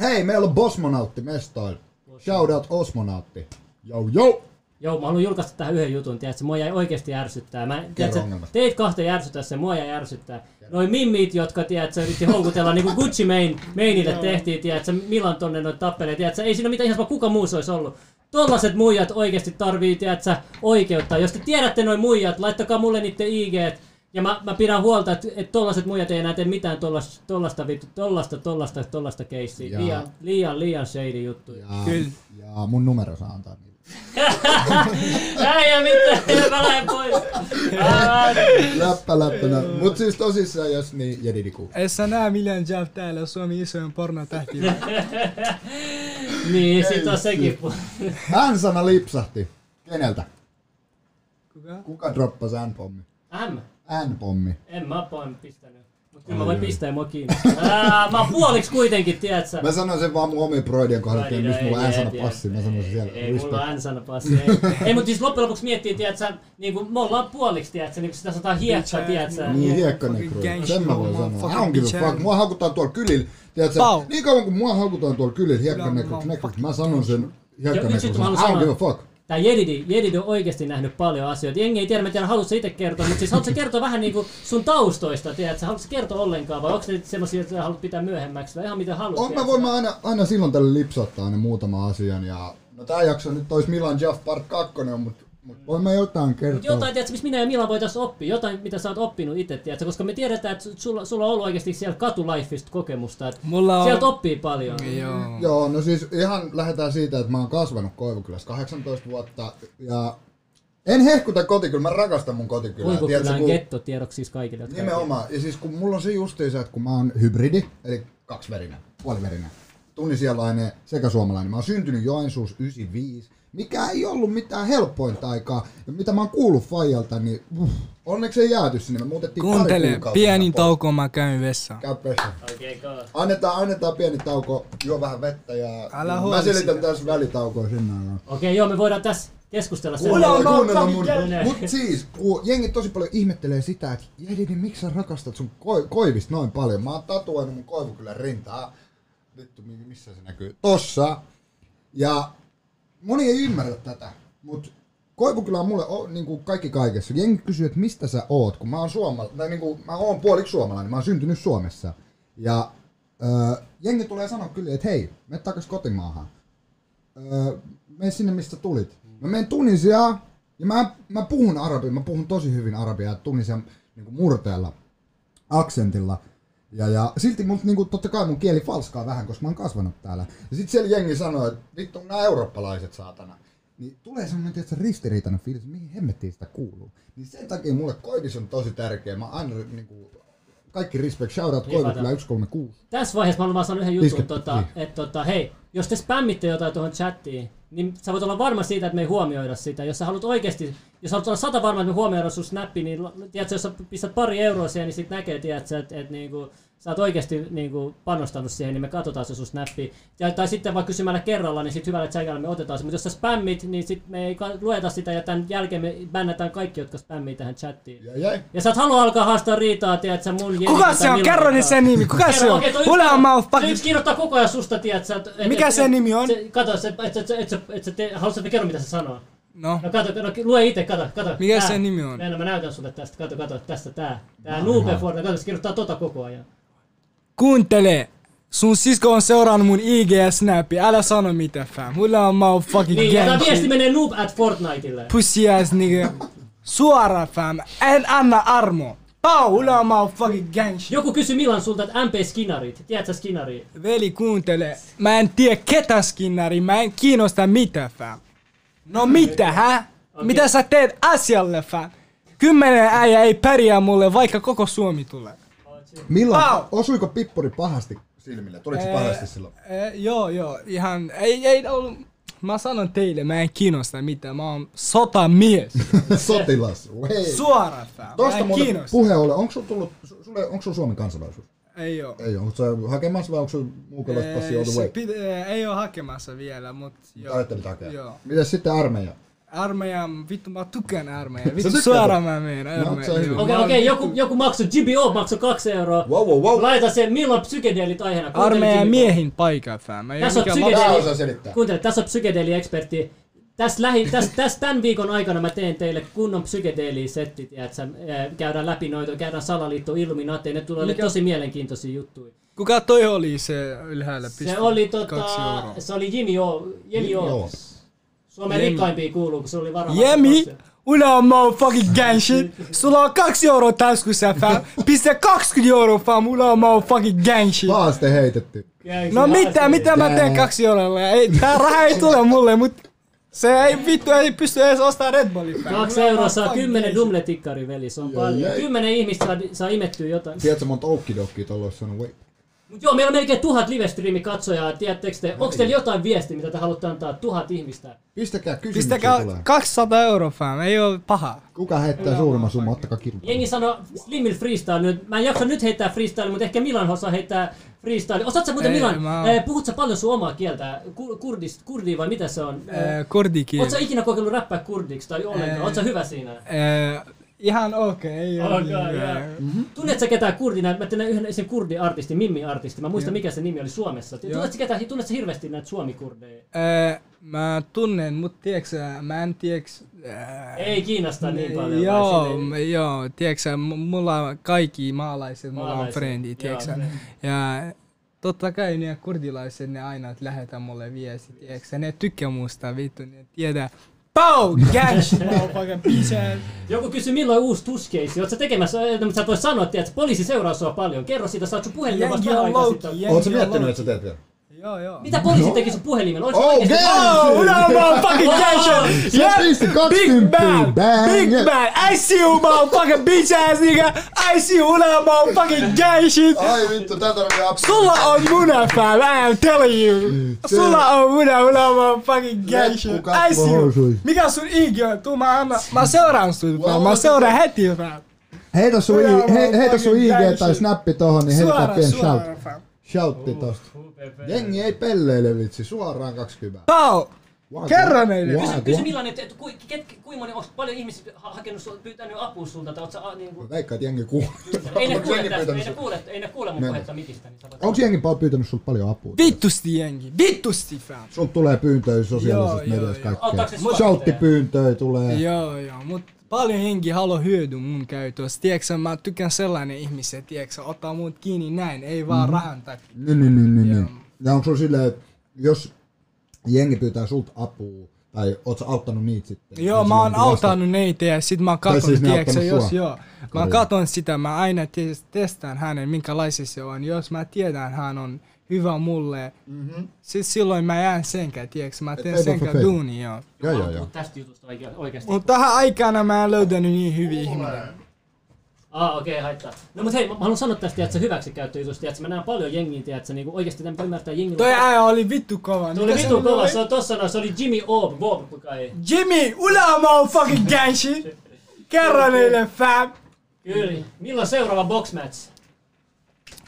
Hei, meillä on Bosmonautti mestoilla. Shout out Osmonautti. Yo, yo! Joo, mä haluan julkaista tähän yhden jutun, tiedätkö, mua jäi oikeasti ärsyttää. Mä, tiedätkö, teit kahta ärsyttää se, mua jäi ärsyttää. Noi mimmit, jotka, tiedätkö, yritti houkutella niinku Gucci Mane, Mainille tehtiin, tiedätkö, Milan tonne noit tappeleet, tiedätkö, ei siinä ole mitään ihan sama, kuka muu se olisi ollut. Tollaset muijat oikeasti tarvii, tiedätkö, oikeutta. Jos te tiedätte noin muijat, laittakaa mulle niiden IG, ja mä, mä pidän huolta, että, että tollaset muijat ei enää tee mitään tollasta, tollasta, vittu, tollasta, tollasta, tollasta keissiä. Liian, liian, liian shady juttuja. Ja, Kyllä. ja mun numero saa antaa niille. Äijä mitään, mä lähden pois. Läppä, läppä, läppä. Mut siis tosissaan, jos niin, jedidiku. Et sä näe Miljan Jav täällä, Suomi isoin pornotähti. Niin, sit on sekin. pu- Hän-sana lipsahti. Keneltä? Kuka? Kuka droppasi N-pommi? M. N-pommi. En mä poin pistänyt. Mut kyllä mä voin pistää mua kiinni. Ää, mä oon puoliksi kuitenkin, tiedät sä. Mä sanoin sen vaan mun omien broidien kohdalla, että Ai, mistä mulla on N-sana ei, passi. Mä ei, sanoin sen siellä. Ei, mulla Respect. on N-sana passi. Ei, ei mut siis loppujen lopuksi miettii, tiedät sä, niinku me ollaan puoliksi, tiedät sä, niinku sitä sanotaan hiekka, Bitch, tiedät sä. Niin fucking gang Sen mä voin sanoa. I don't give a bitch fuck. Mua haukutaan tuolla kylillä. Tiedätkö, niin kauan kuin mua haukutaan tuolla kylillä Kyllä, nekruksi, mä sanon sen hiekkanekruksi. nyt I don't give a fuck. Tää Jedidi, Jedidi on oikeasti nähnyt paljon asioita. Jengi ei tiedä, mä tiedän, haluatko itse kertoa, mutta siis haluatko kertoa vähän niinku sun taustoista, tiedät sä, haluatko kertoa ollenkaan, vai onko ne semmosia, että haluat pitää myöhemmäksi, vai ihan mitä haluat? On, mä voin mä aina, aina silloin tällä lipsottaa aina muutama asian ja no tää jakso nyt olisi Milan Jaff Part 2, mutta mut voin mä jotain kertoa. jotain, tiedätkö, missä minä ja Milan voitaisiin oppia, jotain, mitä sä oot oppinut itse, tiedätkö, koska me tiedetään, että sulla, sulla on ollut oikeasti siellä katulifeista kokemusta, että Mulla on... sieltä oppii paljon. Joo. Joo, no siis ihan lähdetään siitä, että mä oon kasvanut Koivukylässä 18 vuotta ja en hehkuta kotikylää, mä rakastan mun kotikylää. Tiedätkö, Kuivukylän kun- getto tiedoksi siis kaikille, jotka Nimenomaan. Ja siis kun mulla on se justiinsa, että kun mä oon hybridi, eli kaksiverinen, puoliverinen, tunisialainen sekä suomalainen. Mä oon syntynyt Joensuus 95, mikä ei ollut mitään helpointa aikaa. Ja mitä mä oon kuullut Fajalta, niin uff, onneksi ei jääty sinne. Me muutettiin pari Kuuntele, kuukautta pieni tauko, mä käyn vessaan. Käy. Okei, okay, Annetaan, annetaan pieni tauko, juo vähän vettä ja Älä mä selitän sitä. tässä välitaukoa sinne. aikaan. Okei, joo, me voidaan tässä keskustella sen. Kuunnella, kuunnella mun. Mut siis, kun jengi tosi paljon ihmettelee sitä, että Jedi, niin miksi sä rakastat sun koi, koivista noin paljon? Mä oon tatuoinut mun koivukylän rintaa. Vittu, missä se näkyy? Tossa. Ja moni ei ymmärrä tätä, mut Koivukylä on mulle niin kuin kaikki kaikessa. Jengi kysyy, että mistä sä oot, kun mä oon suomalainen, tai niin kuin, mä oon puoliksi suomalainen, mä oon syntynyt Suomessa. Ja ö, jengi tulee sanoa kyllä, että hei, mene takas kotimaahan. Ö, mene sinne, mistä tulit. Mä menen Tunisiaan, ja mä, mä puhun arabia, mä puhun tosi hyvin arabiaa Tunisian niin kuin murteella, aksentilla. Ja, ja silti mun, niin kuin, totta kai mun kieli falskaa vähän, koska mä oon kasvanut täällä. Ja sit siellä jengi sanoo, että vittu nämä eurooppalaiset saatana. Niin tulee semmonen tietysti ristiriitainen fiilis, mihin hemmettiin sitä kuuluu. Niin sen takia mulle Koivis on tosi tärkeä. Mä aina niin kuin, kaikki respect, shoutout Koivikylä 136. Tässä vaiheessa mä haluan vaan sanoa yhden jutun, tota, niin. että tota, hei, jos te spämmitte jotain tuohon chattiin, niin sä voit olla varma siitä, että me ei huomioida sitä. Jos sä haluat oikeasti, jos haluat olla sata varma, että me huomioidaan sun snappi, niin tiedätkö, jos sä pistät pari euroa siihen, niin sit näkee, tiedätkö, että, että niinku, sä oot oikeasti niinku, panostanut siihen, niin me katsotaan se sun snappi. Ja, tai sitten vaikka kysymällä kerralla, niin sit hyvällä tsäkällä me otetaan se. Mutta jos sä spämmit, niin sit me ei lueta sitä ja tämän jälkeen me bännätään kaikki, jotka spämmii tähän chattiin. Ja jäi. Ja sä et halua alkaa haastaa riitaa, tiedätkö, mun Jenni Kuka se on? Kerro nyt kanssa. sen nimi. Kuka se Kerro, on? yksi- on mouth Se yksi kirjoittaa koko ajan susta, tiedätkö? Et, et, Mikä et- sen nimi on? Se, kato, se, et, et, et, et, et, et, et, haluatko, että mä kerron, mitä se sanoo? No. No kato, no, lue itse, kato, kato. Mikä tää. sen nimi on? Näin, no, mä näytän sulle tästä, kato, kato, tästä tää. Tää. Noobe Ford, kato, se kirjoittaa tota koko ajan. Kuuntele. Sun sisko on seurannut mun IG ja Snappi. Älä sano mitä fam. Mulla on motherfucking Niin, ja tää gang viesti menee Noob at Fortniteille. Pussy ass nigga. Suora fam. En anna armo. Pau, mulla on motherfucking gang shit. Joku kysyi Milan sulta, että MP Skinnarit. Tiedätkö Skinnari? Veli kuuntele. Mä en tiedä ketä skinnari. Mä en kiinnosta mitä fam. No mitä hä? Okei. Mitä sä teet asialle fam? Kymmenen äijä ei pärjää mulle vaikka koko Suomi tulee. Milloin, Pau! osuiko pippuri pahasti silmille? Tuliko se pahasti silloin? Eh, joo, joo, ihan, ei, ei ollut, mä sanon teille, mä en kiinnosta mitään, mä oon sotamies. Sotilas. Hei. Suora fam, mä Tosta en muuten kiinnosta. puhe ole, onko sulla tullut, su- sulle, onko sulla Suomen kansalaisuus? Ei oo. Ei ole, onko sä hakemassa vai onko sulla muukalaispassi all the way? eh, ei oo hakemassa vielä, mut joo. Ajattelit hakea. Joo. Mitäs sitten armeija? Armeija, vittu mä tykkään armeija. Vittu suoraan mä menen armeija. se on hyvä. joo. Okei, okei, joku, joku maksoi, GBO maksoi kaksi euroa. Wow, wow, wow. Laita sen, milloin psykedeelit aiheena. Kuuntele Armeija GBO. miehin paikka fam. Tässä on selittää. Kuuntele, tässä on psykedeli-ekspertti. Tässä, lähi, tässä, tässä tämän viikon aikana mä teen teille kunnon psykedeli-setti, tiedätkö? Eh, Käydään läpi noita, käydään salaliitto, illuminaatteja, ne tulee Mikä- tosi mielenkiintoisia juttuja. Kuka toi oli se ylhäällä? Se oli, tota, se oli Jimmy O, Jemi O. Suomen Jemi. rikkaimpia kuuluu, kun se oli varmaan. Jemi, Ulla on motherfucking gang shit. Sulla on kaksi euroa taskussa fam. Pistä 20 euroa fam. Ulla on motherfucking gang shit. Haaste heitetty. No mitä, mitä mä teen kaksi eurolla? Ei, tää raha ei tule mulle, mut se ei vittu ei pysty edes ostaa Red Bullia. Kaksi on euroa saa kymmenen dumletikkari, veli. Se on paljon. Kymmenen ihmistä saa, saa imettyä jotain. Tiedätkö monta oukidokkia tuolla olisi sanonut? Wait. Mut joo, meillä on melkein tuhat live katsojaa. Tiedättekö te, onko teillä jotain viestiä, mitä te haluatte antaa tuhat ihmistä? Pistäkää kysymyksiä Pistäkää tulee. 200 euroa fam, ei oo paha. Kuka heittää suurimman summan, ottakaa kirjoittaa. Jengi sanoo Slimil freestyle nyt. Mä en jaksa nyt heittää freestyle, mutta ehkä Milan osaa heittää freestyle. Osaatko sä muuten Ei, Milan, mä oon- eh, puhut sä paljon sun omaa kieltä? Kur, kurdist, kurdi vai mitä se on? Eh, Äh, Kordikieli. Oletko sä ikinä kokeillut räppää kurdiksi tai ollenkaan? Oletko sä hyvä siinä? Äh, ihan okei, ei oo Okei, niin joo. hyvä. Tunnet sä ketään kurdina? Mä tiedän yhden sen kurdi-artistin, Mimmi-artisti. Mä muistan Joo. mikä se nimi oli Suomessa. Tunnet sä, ketään, tunnet sä hirveästi näitä suomikurdeja? Äh, mä tunnen, mut tiedätkö sä, mä en tiedäks... Äh, Ei kiinnosta niin paljon. Joo, m- joo, tiedätkö mulla on kaikki maalaiset, mulla on frendi, tiedätkö. Ja totta kai ne kurdilaiset, ne aina lähetä mulle viesti, tiedätkö sä, ne tykkää musta, vittu, ne tiedä. Bitch ass. Joku kysyi milloin uusi tuskeisi. Sä tekemässä, eh, mutta sä et voi sanoa, että poliisi seuraa sua paljon. Kerro siitä, saat sun puhelimen vasta vähän aikaa sitten. Oletko miettinyt, että sä teet vielä? Joo, joo. Mitä poliisi teki sun puhelimella? Olis Oh, oikeesti-! Oh, ulla motherfucking gang shit! Se pisti Big 20 bang! bang! Big bang! I see you motherfucking bitch ass nigga! I see you ulla motherfucking gang shit! Ai vittu, tää tarvii apua. Sulla on muna fam, I am telling you! Sulla on muna, ulla motherfucking gang shit! I see you! Mikä sun IG on? Tuu mä anna, mä seuraan sut fam, mä seuraan heti fam! Heitä sun, heitä sun IG tai snappi tohon, niin heitetään Suora, pien shout. suora Shoutti tosta. Jengi ei pelleile vitsi, suoraan 20. Pau! Wagwan. Kerro meille. Kysy, kysy millainen, että et, ku, ket, kuinka moni, onko paljon ihmisiä ha- hakenut sul, pyytänyt apua sulta, tai ootko sä, niin kuin, Veikkaa, että jengi kuulee. ei ne kuule ei ne kuule, ei ne kuule mun Mene. puhetta mikistä, niin Onko jengi pal- pyytänyt sulta paljon apua? Vittusti jengi, vittusti fam. Sulta tulee pyyntöjä sosiaalisessa mediassa kaikkea. se suositteja? Shouttipyyntöjä tulee. Joo, joo, mut paljon jengi haluaa hyödyä mun käytöstä. Tiedätkö, mä tykkään sellainen ihmisen, tiedätkö, ottaa mut kiinni näin, ei vaan Mhm. rahan takia. Niin, niin, niin, niin, niin. Ja onko sulla silleen, että jos jengi pyytää sulta apua, tai oot sä auttanut niitä sitten? Joo, niin mä oon auttanut neitä ja sit mä katon, siis tiedätkö, jos sua? joo. Mä katon sitä, mä aina tes- testaan hänen, minkälaisia se on. Jos mä tiedän, hän on hyvä mulle, mm-hmm. sit silloin mä jään senkään, tiedätkö, mä teen ei senkään duuni, joo. Joo, joo, joo. tästä jutusta oike- oikeasti. Mut tähän aikana mä en löytänyt niin hyviä ihmisiä. Ah, okei, okay, haittaa. No mut hei, mä, mä haluan sanoa tästä, että se hyväksikäyttöjutusta, että mä näen paljon jengiä, tiedätkö, niinku oikeesti tämän ymmärtää jengiä. Toi äijä oli vittu kova. Se oli nimi kova, oli? se on tossa noin, se oli Jimmy Orb, Bob kai. Jimmy, ula motherfucking gang shit. Kerro niille fam. Kyllä. Milloin seuraava box match?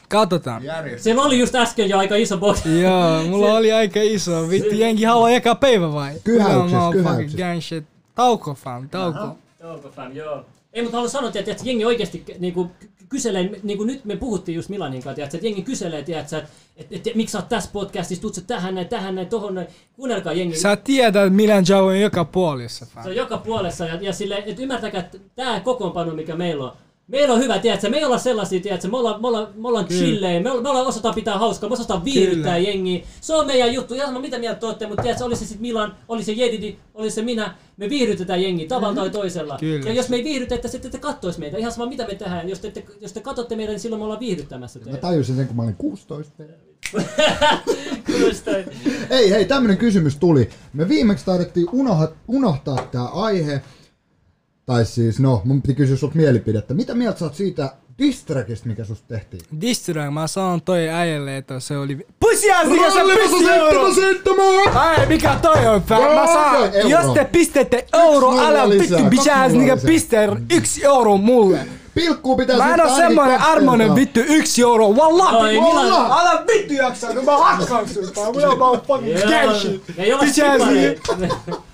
Katsotaan. Siellä oli just äsken jo aika iso box. Joo, mulla oli aika iso. Vittu, jengi haluaa eka päivä vai? Kyhäyksis, Ula motherfucking kyhäyksis. gang shit. Tauko fam, tauko. Onko fam, joo. Ei, mutta haluan sanoa, että, että jengi oikeasti niinku, ky- kyselee, niinku nyt me puhuttiin just Milanin kanssa, että jengi kyselee, että, että, että miksi sä oot tässä podcastissa, tuut sä tähän näin, tähän näin, tohon näin. Kuunnelkaa jengi. Sä tiedät, Milan Joe on joka puolessa fam. Se on joka puolessa ja, ja sille, että ymmärtäkää, että tämä kokoonpano, mikä meillä on, Meillä on hyvä, tiedätkö, me ei olla sellaisia, tiedätkö, me ollaan, me ollaan, me ollaan chillejä, me, me ollaan osataan pitää hauskaa, me osataan viihdyttää jengiä. Se on meidän juttu, ja sama mitä mieltä te olette, mutta tiedätkö, oli se sitten Milan, oli se Jedidi, oli se minä, me viihdytetään jengiä tavalla tai toisella. Kyllä. Ja jos me ei viihdytettäisi, sitten te kattois meitä, ihan sama mitä me tehdään. Jos te, te, jos te katsotte meitä, niin silloin me ollaan viihdyttämässä Mä teitä. tajusin sen, kun mä olin 16. Just toi. Ei, hei, tämmönen kysymys tuli. Me viimeksi taidettiin unohtaa, unohtaa tää aihe. Tai siis, no, mun piti kysyä sulta mielipidettä. Mitä mieltä sä oot siitä distrackista, mikä susta tehtiin? Distrack, mä sanon toi äijälle, että se oli... Pussias, mikä se pisti euro! Ai, mikä toi on, fam? Mä saan, Euro. jos te pistätte euro, älä vittu bitches, nikä lisää. piste yksi euro mulle. Pilkkuu pitää Mä en oo semmonen armonen vittu yksi euro. Wallah. Älä vittu jaksaa, kun mä hakkaan sut. fam. Mulla on vaan fucking gang shit. Bitches.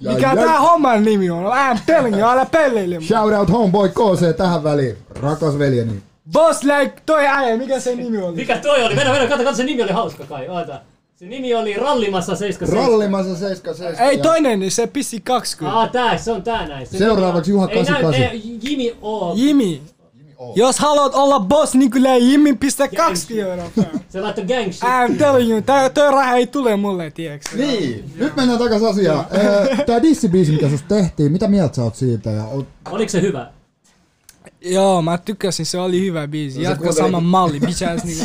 Ja- Mikä ja- tää homman nimi on? I'm telling you, älä pelleile. Shout out homeboy KC tähän väliin. Rakas veljeni. Boss like toi äijä, mikä se nimi oli? Mikä toi oli? Venä, venä, kato, kato, se nimi oli hauska kai, oota. Se nimi oli Rallimassa 77. Rallimassa 77. Ei ja- toinen, niin se pisti 20. Aa, tää, se on tää näin. Se Seuraavaksi Juha Ei näy- 88. ei, Jimmy O. Jimmy. Jos haluat olla boss niin kyllä Jimmy pistä 2 euroa. Se laittoi gang shit. I'm telling you, tää, toi raha ei tule mulle, tiiäks? Niin, nyt mennään takas asiaan. Tää dissibiisi, mikä susta tehtiin, mitä mieltä sä oot siitä? Ja oot... Oliko se hyvä? Joo, mä tykkäsin, se oli hyvä biisi. No Jatka kuunteli- sama malli, bitches niinku.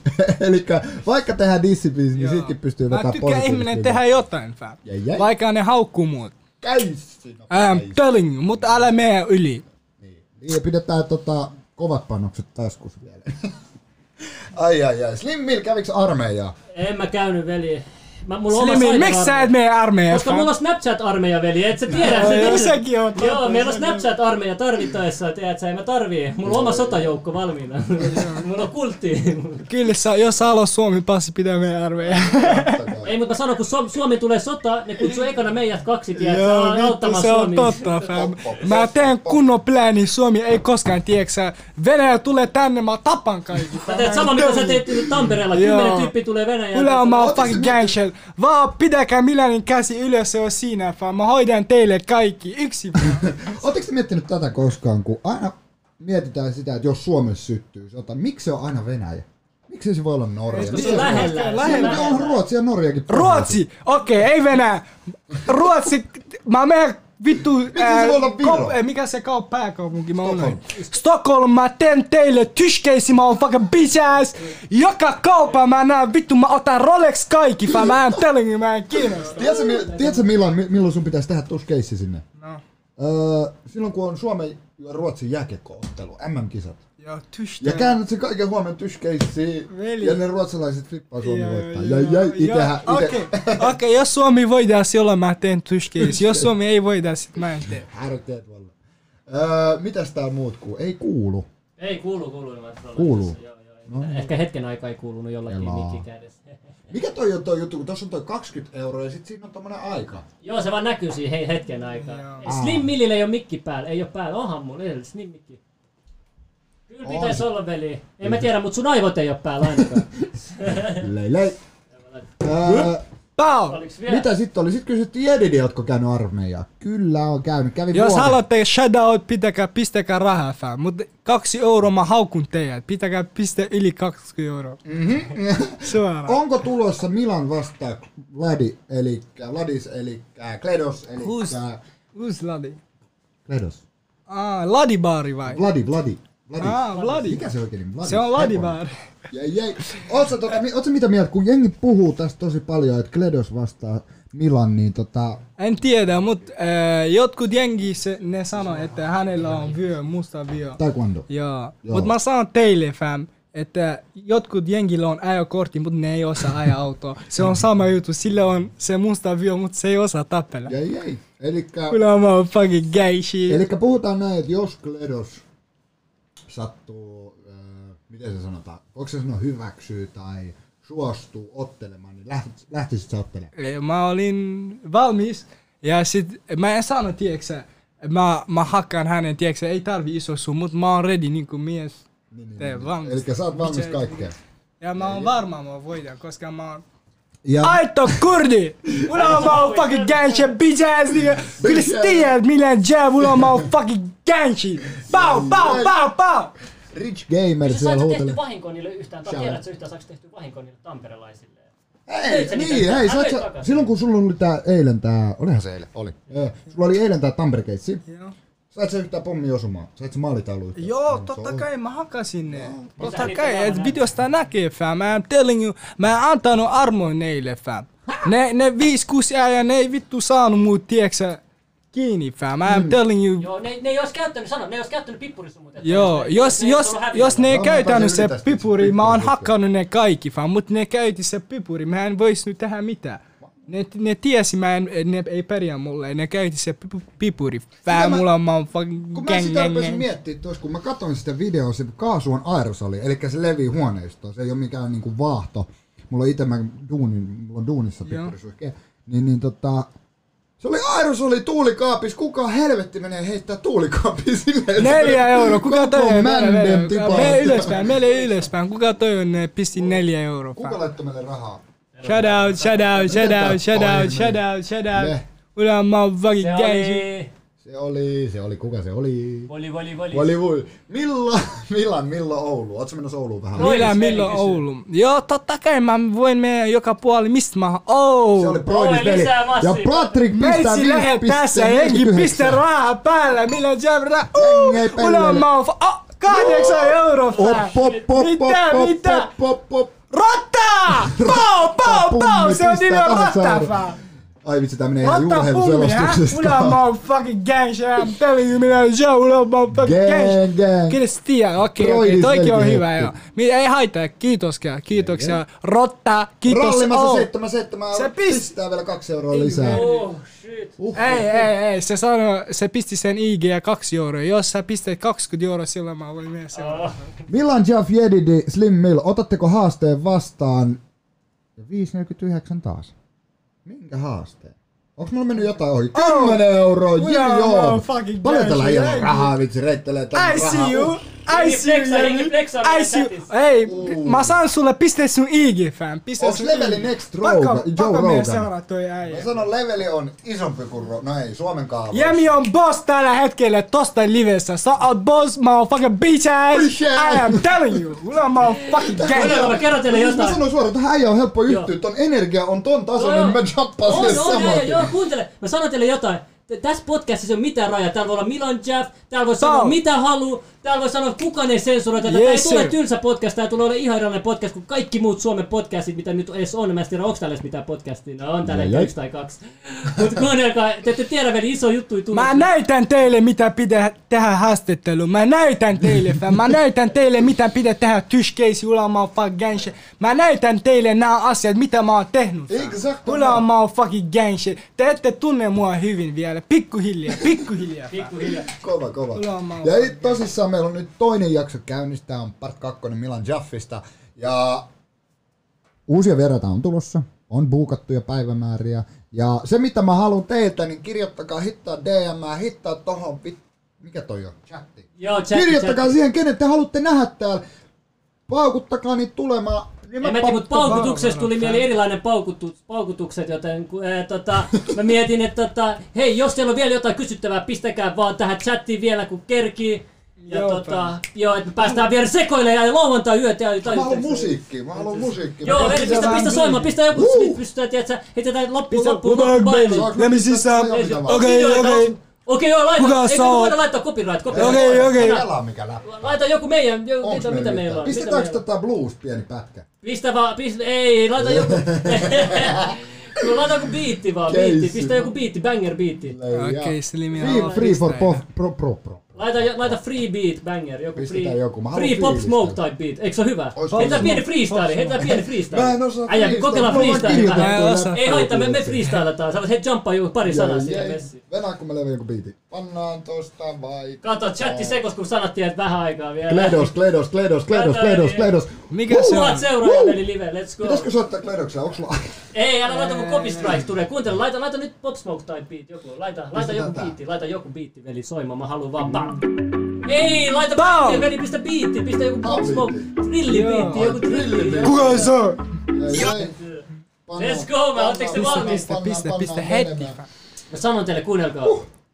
Eli vaikka tehdään dissibiisi, niin siitäkin pystyy Mä vetämään tykkään ihminen tehdä jotain, fam. Vaikka ne haukkuu muut. Käyssi. I'm telling you, mutta älä mene yli. Niin, ja pidetään tota, kovat panokset taskus vielä. ai ai ai. Slimmil, käviks armeijaa? En mä käynyt, veli. Mä, mulla on oma Slimi, cyber miksi sä armeija. et mene armeijaan, Koska mulla on Snapchat-armeija, veli, et sä tiedä Joo, joo, se. sekin on totta, Joo, meillä on. Snapchat-armeija tarvittaessa, tiedät sä, ei mä tarvii. Mulla on oma sotajoukko valmiina. mulla on kultti. Kyllä, sä, jos sä haluat Suomi passi, pitää mene armeijaan. ei, mutta mä sanon, kun Su- Suomi tulee sota, ne kutsuu ekana meidät kaksi, tiedät sä, Joo, vittu, auttamaan se on Suomi. totta, fam. Mä teen kunnon plääni, Suomi ei koskaan, tiedäksä, Venäjä tulee tänne, mä tapan kaikki. Sä teet sama, mitä sä teet Tampereella. Kymmenen tyyppiä tulee Venäjältä. Yle on mä Ootteko fucking sä shit. Vaan pidäkää Milanin käsi ylös, se on siinä, fam. Mä hoidan teille kaikki, yksi. fam. Ootteko te miettinyt tätä koskaan, kun aina mietitään sitä, että jos Suomessa syttyy sota, miksi se on aina Venäjä? Miksi se voi olla Norja? Koska se on lähellä. se on lähellä. On Ruotsi ja Norjakin. Ruotsi, okei, ei Venäjä. Ruotsi, mä menen vittu... eh, mikä se kaup pääkaupunki, mä unohdin. Stockholm, mä teen teille tyskeisi, mä oon fucking bitch ass. Joka kaupa mä näen, vittu mä otan Rolex kaikki, fam. Mä en telling mä en kiinnosta. Tiedätkö, mi- tiedätkö milloin, mi- milloin sun pitäisi tehdä tuossa keissi sinne? No. Öö, silloin kun on Suomen ja Ruotsin jääkiekkoottelu, MM-kisat. Joo, tystä. Ja käännät sen kaiken huomen tyskeissiin Veli. ja ne ruotsalaiset flippaa Suomi Joo, voittaa. joo, Ja itehän, ite. Okei, okei, jos Suomi voidaan, silloin mä teen tyskeisi. Jos Suomi ei voida, sit mä en tee. Härkeet valla. Öö, mitäs tää muut kuuluu? Ei kuulu. Ei kuulu, kuulu. Kuuluu. tässä, Joo, joo. Ehkä hetken aikaa ei kuulunut jollakin Elaa. mikki kädessä. Mikä toi on toi juttu, kun tuossa on toi 20 euroa ja sit siinä on tommonen aika. Joo, se vaan näkyy siinä hei, hetken aikaa. Joo. Slim Millille ei ole mikki päällä. Ei ole päällä. Onhan mun edellä Slim mikki. Kyllä On. pitäisi olla, veli. En mä tiedä, mutta sun aivot ei ole päällä ainakaan. Lei lei. Ää, Pau! Mitä sitten oli? Sitten kysyttiin Jedidi, ootko käynyt armeijaa. Kyllä on käynyt. Kävin Jos vuoden. haluatte shoutout, pitäkää, pistäkää rahaa fam. Mutta kaksi euroa mä haukun teidät. Pitäkää piste yli 20 euroa. Mm-hmm. Suoraan. Onko tulossa Milan vastaan Vladi, eli Vladis, eli Kledos, eli Who's, who's Ladi? Kledos. Ah, Ladibaari vai? Vladi, Vladi. Vladi. Ah, Vladi. Mikä se oikein nimi? Vladi. Se on Ladibaari. Jäi, jäi. Tota, ootko mitä mieltä, kun jengi puhuu tästä tosi paljon, että Kledos vastaa Milan, niin tota... En tiedä, mutta äh, jotkut jengi se, ne sanoo, että hänellä on vyö, musta vyö. Taekwondo. Joo. Joo. Mutta mä sanon teille fam, että jotkut jengillä on ajokortti, mutta ne ei osaa ajaa autoa. Se on sama juttu, sillä on se musta vyö, mutta se ei osaa tappella. Jäi, jäi. Elikkä, Kyllä mä oon fucking gay shit. elikkä puhutaan näin, että jos Kledos sattuu, äh, miten se sanotaan, onko se sanoa hyväksyy tai suostuu ottelemaan, niin läht- lähtisit sä ottelemaan? Mä olin valmis ja sit mä en sano, tieksä, mä, mä hakkaan hänen, tieksä, ei tarvi iso suu, mutta mä oon ready niinku mies. Niin, niin, niin. valmis. Elikkä sä oot valmis kaikkeen. Ja mä oon varma, mä voitan, koska mä oon Ja Aito kurdi! Mulla on oon fucking gang shit, bitch ass nigga! Kyllä sä tiedät, millään jää, mulla on oon fucking gang shit! Pau, pau, pau, pau! Rich Gamer Sä siellä saatko tehty huutelee. vahinkoa niille yhtään, tai tiedätkö yhtään, saako tehty vahinkoa niille tamperelaisille? Ei, niin, niitä? hei, Hän sä, vei sä, takaisin. silloin kun sulla oli tää eilen tää, olihan se eilen, oli. Joo, sulla oli eilen tää Tampere keissi. Joo. Sait sä yhtään pommi osumaan? Sait sä maalitaulu yhtään? Joo, totta on- kai mä hakasin ne. Totta Mitä kai, et videosta näkee fam. Mä am telling you, mä en antanut armoin neille fam. Ne, ne viis kuusi ja ne ei vittu saanut mut, tieksä, kiinni fam. Mä am telling you, Joo, ne, ne ei olisi käyttänyt, sano, ne ei olisi käyttänyt pippurisumut. Joo, ne- jos, ne ei jos, ollut jos ne ei mä käytänyt se pipuri, mä oon hakannut ne kaikki fam, mut ne käytti se pipuri, mä en vois nyt tehdä mitään. Ne, ne tiesi, mä en, ne ei pärjää mulle, ne käytti se pipu- pipuri. Mä- mulla on, mä oon fucking Kun mä sitä rupesin miettimään tuossa, kun mä katsoin sitä videoa, se kaasu on aerosoli, eli se levii huoneistoon, se ei ole mikään niinku vaahto. Mulla on itse mä duunin, mulla on duunissa Joo. pippurisuihke. Niin, niin tota, se oli aerosoli tuulikaapissa, kuka helvetti menee heittää tuulikaappiin silleen? Neljä euroa, kuka toi on? mänden Mene tipahtaa. ylöspäin, mene ylöspäin, kuka toi on, pisti neljä euroa Kuka laittoi meille rahaa? Shout out, shout out, shout out, shout out, shout out, shout out. Ne. Mulla mä oon fucking Se gang. oli... Se oli, se oli, kuka se oli? Voli, voli, voli. Oli voi. Milloin, milloin, milloin Oulu? Ootko menossa Ouluun vähän? Milloin veli kysyy. Oulu? Joo, totta kai mä voin mennä joka puoli, mistä mä... Oh! Se oli lisää massia. Ja Patrick pistää Meitsi lähe tässä, jengi pistä rahaa päällä, millä jävrä... Uh, oon... Oh, kahdeksan euroa, Mitä, mitä? Op, op, op. Rotta! Pau, pau, Pummi pau! Se on pistää nimen kahdeksan rotta, euroa. Ai vitsi, tää menee ihan juurheilselostuksesta. oon fucking gang shit, I'm telling you, minä on show, mulla on mä oon fucking gang shit. Gang, gang. Kyllä sä tiedät, okei, okei, toikin on hyvä joo. Mi- Ei haittaa, kiitos, kiitoksia. Rotta, kiitos. Rollimassa oh. 77 Se pist- Pistää vielä kaksi euroa lisää. Oh, shit. Uh, Ei, ei, ei, se sanoi, se pisti sen IG ja kaksi euroa. Jos sä pistät 20 euroa, silloin mä voin mennä. Oh. Milan Jaff Jedidi, Slim Mill, otatteko haasteen vastaan? Ja 5,49 taas. Minkä haasteen? Onks mulla mennyt jotain ohi? 10 euroa, Mulla Jimmy on- mulla joo. Paljon tällä ei ei. rahaa, vitsi, reittelee I rahaa. see you, Uh. I see you, I see you. chatissa. Ei, Uh. mä saan sulle pistää sun IG, fam. Pistää Onks sun leveli IG. next Pakko- Rogan, Joe pakko mennä Rogan? seuraa toi äijä. Mä sanon, leveli on isompi kuin Ro... No ei, Suomen kaavoissa. Jemi on boss tällä hetkellä tosta livessä. Sä oot boss, mä oon fucking bitch ass. I am telling you. Mulla on mä oon fucking gang. Mä kerron teille Mä jotain. sanon suoraan, että äijä on helppo yhtyä. Joo. Ton energia on ton tasoinen, Joo, niin mä joo. sille on, saman joo, tien. joo, kuuntele. Mä sanon teille jotain. Tässä podcastissa ei ole mitään rajaa. Täällä voi olla Milan Jeff, täällä voi sanoa mitä haluu, täällä voi sanoa että kukaan ei sensuroi tätä. Yes, Tää ei tule tylsä podcast, tää tulee olemaan ihan erilainen podcast kuin kaikki muut Suomen podcastit, mitä nyt edes on. Mä en tiedä, onko täällä edes mitään podcastia. No on täällä yksi tai kaksi. Mut kuunnelkaa, te ette tiedä vielä iso juttu ei tullut. Mä näytän teille mitä pitää tehdä haastatteluun. Mä näytän teille, fam. Mä näytän teille mitä pitää tehdä mä oon fucking gang shit. Mä näytän teille nämä asiat, mitä mä oon tehnyt. fam. Exact. Mulla on mä oon fucking gang shit. Te ette tunne mua hyvin vielä. Pikkuhiljaa, pikkuhiljaa. fam. Pikkuhiljaa. Kova, kova. Ja ei, tosissaan meillä on nyt toinen jakso käynnissä. Tää on part 2 Milan Jaffista. Ja uusia vieraita on tulossa, on buukattuja päivämääriä. Ja se mitä mä haluan teiltä, niin kirjoittakaa hittaa DM, hittaa tohon, vit- mikä toi on? Chatti. Joo, chatti, Kirjoittakaa chatti. siihen, kenet te haluatte nähdä täällä. Paukuttakaa niitä tulemaan. Niin En mä tiedä, mutta paukutuksesta tuli mieli erilainen paukutus, paukutukset, joten ää, tota, mä mietin, että tota, hei, jos teillä on vielä jotain kysyttävää, pistäkää vaan tähän chattiin vielä kun kerkii. Ja Joo, tota, joo, että me päästään vielä sekoilemaan ja lauantai yöt ja jotain. Mä haluan musiikkia, mä haluan musiikkia. Joo, Mä eli pistä, pistä soimaan, pistä joku, Uh! pistä, tiedätkö, heitetään loppu, Pistä- loppu, Put loppu, on, bailu. baby. Let me see some. Okei, Okei, okei. Okei, joo, laita, Kuka eikö saa- me voida laittaa copyright, copyright. Okei, okei. Pelaa mikä läppä. Laita joku meidän, jo, mitä, mitä meillä on? Pistetäänkö on? tota blues pieni pätkä? Pistä vaan, pistä, ei, laita joku. No, laita joku biitti vaan, biitti. Pistä joku biitti, banger biitti. Okei, Slimi Free, on free for pro, pro, pro. Laita, laita free beat, banger, joku Pistetään free, joku, mä free pop smoke type beat. Eikö se ole hyvä? Hyvä. pieni freestyle, heitetään pieni freestyle. Mä en osaa Äijä, freestyle, kokeillaan freestyle. Ei haittaa, me, me freestyletaan. Sä voit heti jumppaa joku pari sanaa siihen messiin. Venää kun mä levin joku biiti. Pannaan tosta vai... Kato, chatti sekos, kun sanottiin, että vähän aikaa vielä. Kledos, Kledos, Kledos, Kledos, Kledos, Kledos. Mikä se Tuhat on? seuraajaa meni live, let's go. Pitäisikö soittaa Kledoksia? Onks sulla... Ei, älä laita kun copy strike tulee. Kuuntele, laita, laita nyt Pop Smoke type beat joku. Laita, laita Pistetään joku biitti, laita joku biitti veli soimaan. Mä haluan vaan bam. Ei, laita Bam! biitti veli, pistä biitti, pistä joku Pop Smoke. biitti. Trilli biitti, Ai, joku trilli trilli. biitti. Kuka se on? Ei. Pannaan- Let's go, mä ootteko te valmiit? Pistä, pistä, pistä heti. Mä sanon teille, kuunnelkaa.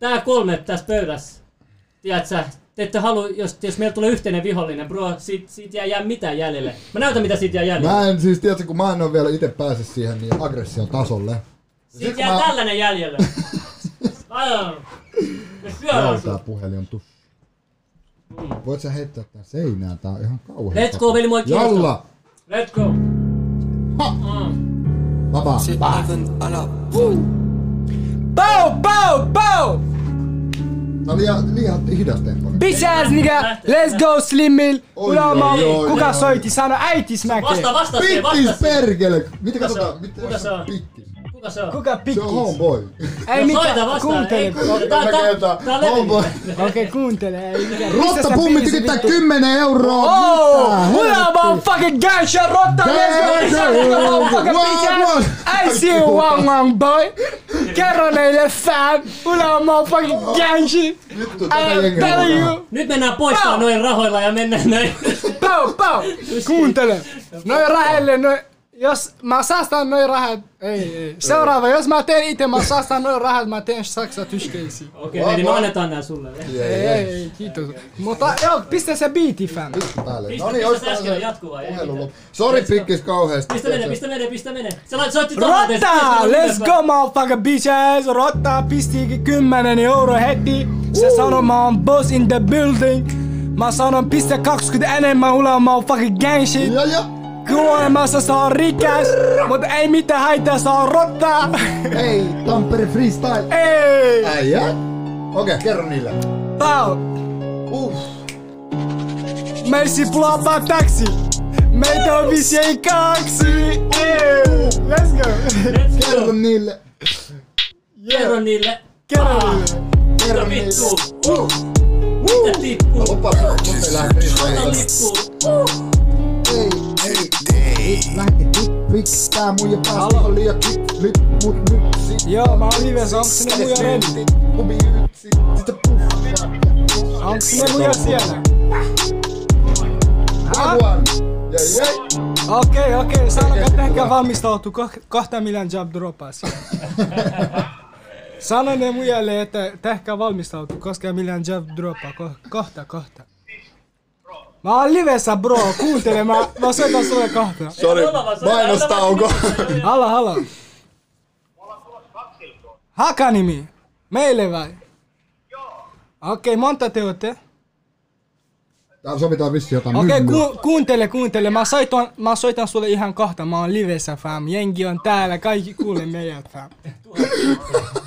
Tää kolme tässä pöydässä. Tiedätkö, te ette halua, jos, jos meillä tulee yhteinen vihollinen, bro, siitä, siitä jää, jää mitään jäljelle. Mä näytän mitä siitä jää jäljelle. Mä en siis, tiedätkö, kun mä en oo vielä itse pääse siihen niin aggression tasolle. Sit Siitä jää mä- tällainen jäljelle. Sut. tää puhelin on tussu. Voit sä heittää tän seinään? Tää on ihan kauhean. Let's go, veli, mua kiinnostaa. Jalla! Let's go. Ha! Mm. Vapaa! Pow, pow, pow! Tää on liian, hidas tempo. Bitch ass nigga, let's go Slimmil. Ulama, kuka oi. soitti? Sano äitis Vasta, näkee. vasta vasta Pikkis siihen. perkele! Mitä katsotaan? Mitä Kuka se on? Pikkis. Kuka se on? Kuka Se on homeboy. Ei No mikä, soita vastaan, kuuntele. Homeboy. Okei, kuuntele. Rotta pummi vittu? 10 euroa! Oh, Mitä Ulama on helvettiä? fucking gangster, rotta. I see you, wang wang boy. Kerro neille fan, Ulama on fucking gangster. Vittu, I mukaan. you. Nyt mennään poistaa noin rahoilla ja mennään näin. Pau, pau. Kuuntele. Noin rahelle, noin... Jos mä säästän noin rahat, ei, ei. Seuraava, jos mä teen itse, mä säästän noin rahat, mä teen saksa tyskeisiin. Okei, okay, niin me annetaan nää sulle. Ei, ei, ei, kiitos. Mutta joo, pistä se biiti, fan. Pistä päälle. Pistä- No niin, pistä äsken jatkuvaa. Sori pikkis kauheesti. Pistä menee, tiedätkö? pistä menee, pistä menee. Sä lait soitti. Rotta! Let's go, motherfucker, bitch ass! Rotta pisti 10 euro heti. Se sanoo mä oon boss in the building. Mä sanon pistä 20 enemmän, ulla mä oon fucking gang shit. Ja ja. Kuolemassa on rikäs, mutta ei mitään haittaa, se on rotta. Hei, Tampere freestyle. Ei! Äijä. Okei, kerro niille. Pau! Uff. Merci pour la taxi. Meitä on visien kaksi. Ei! Let's go! Kerro niille. Kerro niille. Kerro Ah, niille. Kerro niille. vittu? Uh. Mitä tippuu? Lupa, mut ei lähde Mitä tippuu? Ei, ei, ei. Lähti tippiksi. Tää muija päästi on liian kick. Mut nyt sit. Joo, mä oon livessä, onks ne muja ready? Pubi yksi. Sitten puff. Onks ne muja siellä? Okei, okei, sanokaa tehkää valmistautu, kohta millään job droppaa. Sano ne mujalle, että tehkää valmistautu, koska millään job droppaa, ko- kohta, kohta. Mä oon livessä bro, kuuntele, mä, mä soitan sulle kohta. Sori, mainostauko. Halo, halo. Hakanimi, meille vai? Joo. Okei, monta te ootte? Täällä sovitaan vissi jotain Okei, myllyä. ku, kuuntele, kuuntele. Mä soitan, mä soitan sulle ihan kohta. Mä oon livessä, fam. Jengi on täällä. Kaikki kuulee meidät, fam.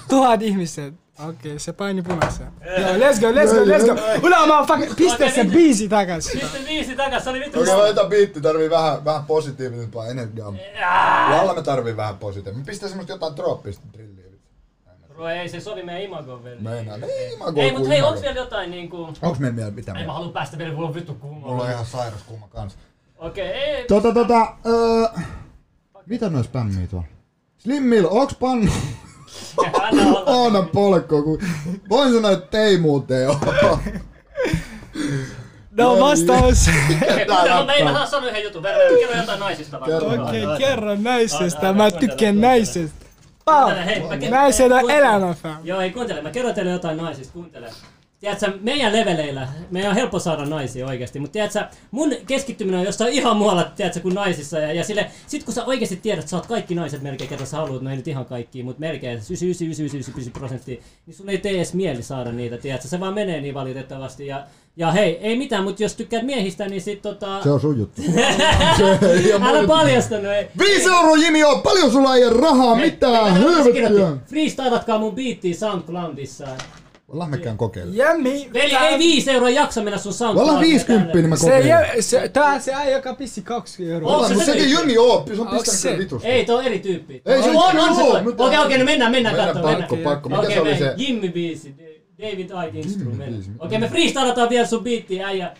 Tuhat ihmiset. Okei, se paini punaisen. Joo, let's go, let's go, let's go. Ula, mä fucking pistä se biisi takas. Pistä viisi takas, se oli vittu. Okei, laita biitti, tarvii vähän, vähän positiivisempaa energiaa. Lalla me tarvii vähän positiivista. Me pistää semmoista jotain trooppista drilliä. Bro, ei se sovi meidän imagoon vielä. Meinaan, ei imago Ei, mut hei, onks vielä jotain niinku... Onks meillä vielä mitään? Ei mä haluu päästä vielä, mulla on vittu kuuma. Mulla on ihan sairas kuuma kans. Okei, ei... Tota tota, öö, Mitä nois spämmii tuolla? Slimmil, onks pannu? Anna polkko, kun voin sanoa, että ei muuten oo. No vastaus. Okei, kuuntele, mä en saa sanoa yhden jutun. Verran, kerro jotain naisista. Okei, kerro naisesta. Mä tykkään hei, mä Naiset on kuuntele. elämä, fam. Joo, ei kuuntele. Mä kerron teille jotain naisista. Kuuntele. Tiedätkö, meidän leveleillä, meidän on helppo saada naisia oikeasti, mutta tiedätkö, mun keskittyminen on jossain ihan muualla, tiedätkö, kuin naisissa. Ja, ja sille, sit kun sä oikeasti tiedät, että sä oot kaikki naiset melkein, ketä sä haluat, no ei nyt ihan kaikki, mutta melkein 99,99 prosenttia, niin sun ei tee edes mieli saada niitä, tiedätkö, se vaan menee niin valitettavasti. Ja, ja hei, ei mitään, mutta jos tykkäät miehistä, niin sit tota... Se on sun juttu. Älä paljasta, no ei. Viisi euroa Jimi on, paljon sulla ei rahaa, mitään, helvettiä. Freestylatkaa mun biittiä SoundCloudissa. Ollaan mekään kokeilla. Jämmi. Veli, ei viisi euroa jaksa mennä sun SoundCloudissa. ollaan 50, niin mä Se, kokeilen. jä, se, tää se äijä, joka pissi kaksi euroa. Onko Ollaan, se mutta se sekin tyyppi? Jimi oo, se on pistänyt se? kyllä vitusta. Ei, tuo on eri tyyppi. Ei, se on, on- on, se toi. Okei, okei, no mennään, mennään Mennään katsomaan. pakko, mennään. pakko. Mikä se oli se? Jimmy biisi. David Ike Instrument. Okei, me freestylataan vielä sun biittiä, äijä.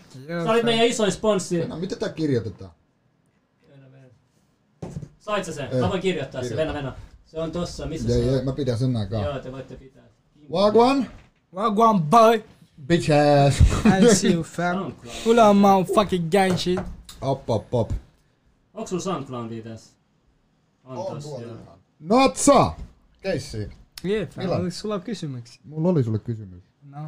Sä olit meidän isoin sponssi. No, miten tää kirjoitetaan? Sait sä sen? Ei. Mä voin kirjoittaa sen. Venä, venä. Se on tossa, missä Ei, se ei, on? mä pidän sen aikaa. Joo, te voitte pitää. Wagwan, Wagwan boy. bitch ass. I see you fam. SoundCloud. Pull on my fucking gang shit. Op, op, op. Onks sulla SoundCloudia tässä? On tossa, joo. Natsa! Keissi, Yeah, fam. Milan. Oliko sulla kysymyksiä? mulla oli sulle kysymys. No.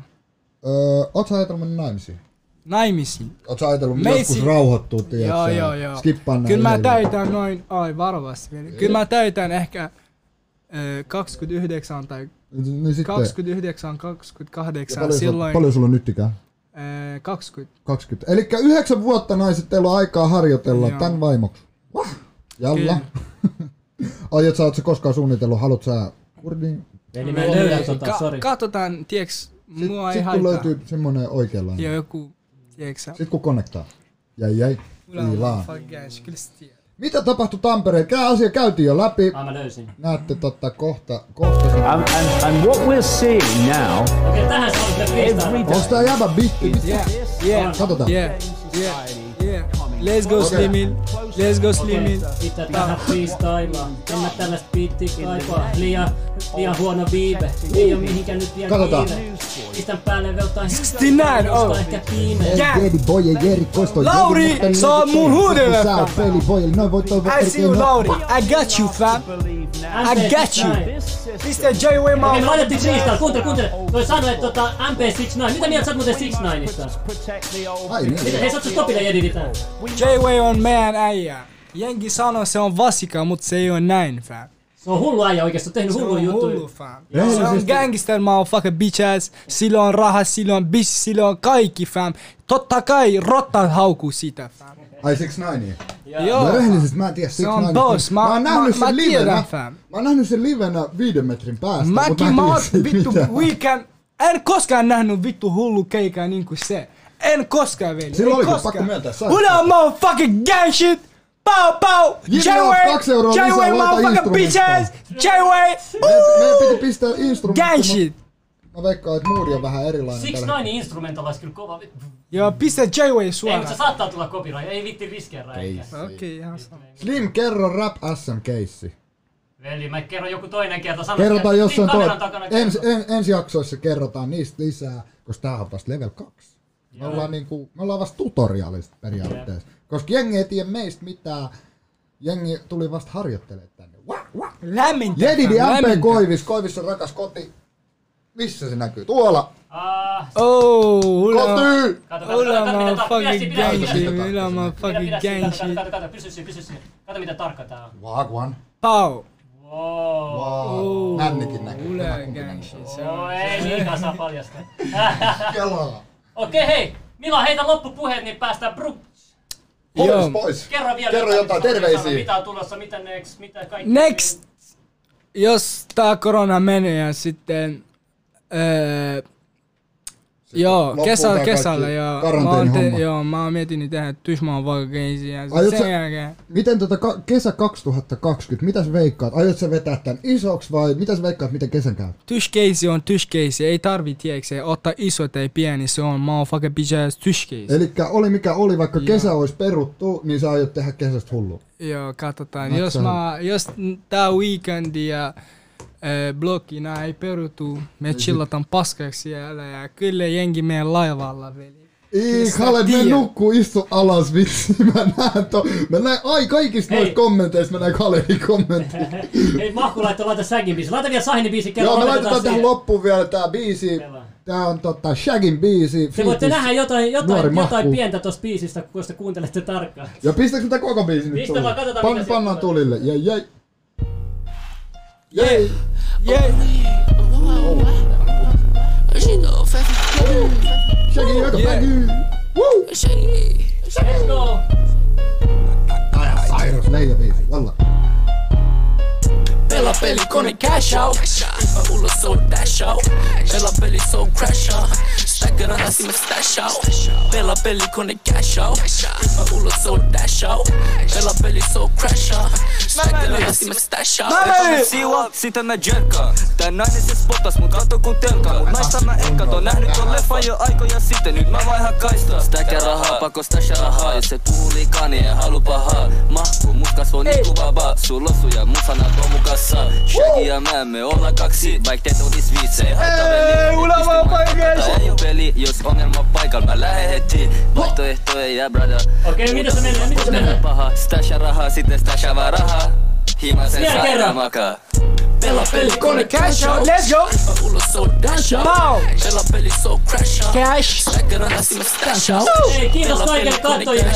Öö, oot sä ajatellut mennä naimisiin? Naimisiin. Oot sä ajatellut Meitsi- joskus rauhoittua, tiedätkö? Joo, joo, joo. Skippaa nää Kyllä mä täytän noin, ai varovasti vielä. Kyllä mä täytän ehkä 29 tai Niin sitten, 29, ja 28 paljon, silloin. sulla, paljon sulla on nyt ikää? ö, 20. 20. Eli yhdeksän vuotta naiset, teillä on aikaa harjoitella Joo. tän vaimoksi. Wah! Jalla. Aiot sä, oot sä koskaan suunnitellut, haluat sä kurdin? Veli, mä en löydä tota, Ka- sori. katsotaan, Sit, mua ei sit kun haittaa. löytyy semmonen oikeanlainen. Ja joku, tiiäks sä, Sit kun konnektaa. Jäi jäi. Guys, kyllä. Mitä tapahtui Tampereella? Tämä asia käytiin jo läpi. Ah, mä löysin. Näette totta kohta. kohta sen. And, and, and what we're seeing now Okei, tähän olit me freestyle. Onks tää jäbä bitti? Yeah, yeah, Katsotaan. yeah, yeah, yeah. Let's go Slimin, let's go Slimin. Pitää tähän freestylaa. En mä tällaista biittiä kaipaa. Liian, liian huono viive. Ei oo mihinkään nyt vielä Katsotaan. kiire. Pistän päälle veltaan. 69, oh. ehkä piime. Yeah. Baby boy. Lauri, sä oot mun huudelle, Sä oot peli boy, noin voi toivoa I see you Lauri, I got you fam. I got you. Mr. J-Way Okei, me man. laitettiin freestyle. Kuuntele, kuuntele. Toi sanoi, että tota MP69. Mitä mieltä sä oot muuten 69ista? Ai niin. Hei, sä oot stopille edititään. J-Way on meidän äijä. Jengi sanoo se on vasika, mut se ei oo näin fam. Se on hullu äijä oikeesti. Se on tehnyt Se hullu on hullu juttu. fam. Joo. Se on Rehellisesti- gangster motherfucker bitch ass. Sillä on raha, sillä on bis, sillä on kaikki fam. Totta kai rottat haukuu sitä fam. Ai 69. Joo. No rehellisesti mä en tiedä Se on 69. boss. Mä, Mä oon nähnyt mä, sen livenä. fam. Mä oon nähnyt sen livenä viiden metrin päästä. Mäkin en mä oon vittu weekend. En koskaan nähnyt vittu hullu keikaa niinku se. En koskaan veli. Silloin en oli pakko myöntää, sä- Who the motherfucking gang shit? Pow pow! Jimmy, J-Way! J-Way motherfucking bitch ass! J-Way! Meidän, piti pistää instrumentti. Gang shit! Mä veikkaan, että moodi on vähän erilainen. tällä 69 instrumental olisi kyllä kova. Joo, pistä J-Way Ei, mutta se suoraan. saattaa tulla copyright. Ei vitti eikä. Okei, ihan sama. Slim, kerro rap SM-keissi. Veli, mä kerron joku toinen kerta. Sano, Kerrotaan takana Ens, kerro. en, ensi jaksoissa kerrotaan niistä lisää, koska tää on vasta level 2. Me ollaan, niinku, me ollaan vasta tutorialista periaatteessa. Koska jengi ei tiedä meistä mitään. Jengi tuli vasta harjoittelemaan tänne. Lämmintä. Jedidi MP. Koivis, Koivis on rakas koti. Missä se näkyy? Tuolla! Ah, Oh, ulla. Koti! Pidä motherfucking siinä, pidä gang siinä. shit. Pidä, Ulla Pidä, motherfucking gang Kato, shit. kato, pysy siinä, pysy siinä. Kato miten tarkka tää on. Wagwan. Pow! Wow. Wow. Nännikin näkyy. Ulla Tämä kumpi gang näkyy. shit. Se Oh, on. ei liikaa saa paljastaa. Kelaa. Okei, hei. Mila, heitä loppupuheet, niin päästään bru... Pois, Joo. pois. Kerro vielä Kerro jotain, terveisiä. sanoa, Mitä on tulossa, mitä next, mitä kaikki. Next! Jos tää korona menee ja sitten... Öö, Joo, loppuun kesällä, joo. Karanteenihomma. te, joo, mä oon miettinyt tehdä tysmaan vakakeisiin ja sen sä- jälkeen. Miten tota ka- kesä 2020, mitäs veikkaat? Aiot sä vetää tän isoks vai mitäs veikkaat, miten kesän käy? Tyskeisi on tyskeisi, ei tarvi tiedäkseen ottaa iso tai pieni, se on motherfucker bitch ass tyskeisi. Eli oli mikä oli, vaikka Joo. kesä olisi peruttu, niin sä aiot tehdä kesästä hullu. Joo, katsotaan. Jos, mä, jos tää weekend ja äh, blokki nää ei perutu, me chillataan paskaksi siellä ja kyllä jengi meidän laivalla veli. Ei, sä Khaled, me nukkuu, istu alas, vitsi. Mä näen to. Mä näen, ai kaikista noista kommenteista mä näen Khaledin kommentteja. Ei Mahku laittoi laita Shagin biisi. Laita vielä Sahinin biisi kerran. Joo, me laitetaan tähän loppuun vielä tää biisi. Tää on tota Shagin biisi. Te voitte nähdä jotain, jotain, jotain pientä tosta biisistä, kun te kuuntelette tarkkaan. Ja pistääkö tää koko biisi nyt Pistä vaan, katsotaan, Pan, Pannaan tulille. Jäi, jäi. Jäi. Yeah. She go fast, Shaggy, joka Yeah. Shaggy. Woo! shake. Let's go! Sairas leija biisi, valla. Pelaa pelikone cash out Hyppää ulos on dash out Pelaa peli se on crash out Stackar rahaa med stash out Pelaa pelikone cash out. Hyppää ulos on dash out. Pelaa peli se on crash out. Stackar rahaa med stash out. Mä siua, sitä mä jerkkaan Tää nainen se spotas mut kato kun telkkaa Mut naista mä en kato, nähnyt ton leffan jo aikoja sitten Nyt mä vaihan kaistaa Stäkä rahaa, pakko stasha rahaa Jos se puhuu liikaa niin en halu pahaa Mahku, mut kasvoo niinku baba Sul osu ja mun sanat on mun kassa Shaggy ja mä, me ollaan kaksi Vaik teet olis viisi, ei haittaa veli Ulama paikassa. Ei oo peli, jos ongelma on paikalla mä lähden heti Vaihtoehtoja ja brother Okei, mitä se menee? Mitä se menee? paha, stasha rahaa, sitten stasha vaan rahaa Himasen sairaan makaa Pelaa pelikone cash out Let's go! Ulos on dash out Pow! Pelaa peli se on crash out Cash! Rahaa med stash out Hei, kiitos kaikille katsojille.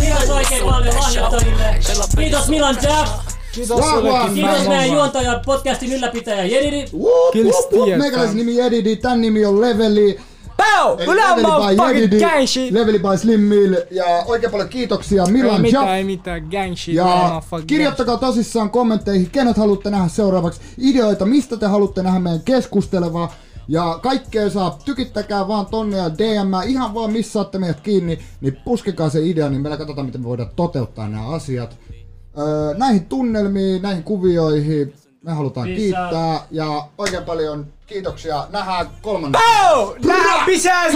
Kiitos oikein paljon lahjoittajille. Kiitos Milan Jaff. Kiitos Kiitos meidän juontaja, podcastin ylläpitäjä Jedidi. Meikäläisen nimi Edidi, tän nimi on Leveli. Pow! Ulama Leveli by fucking gang shit! Leveli by Slim Mill ja oikein paljon kiitoksia Ei Milan Jaff. mitään, ei mitään, gang shit. Ja kirjoittakaa tosissaan kommentteihin, kenet haluatte nähdä seuraavaksi, ideoita, mistä te haluatte nähdä meidän keskustelevaa. Ja kaikkea saa, tykittäkää vaan tonne ja DM, ihan vaan missä saatte meidät kiinni, niin puskekaa se idea, niin meillä katsotaan miten me voidaan toteuttaa nämä asiat. Öö, näihin tunnelmiin, näihin kuvioihin me halutaan Peace kiittää ja oikein paljon kiitoksia. Nähdään kolmannen. Nää pisää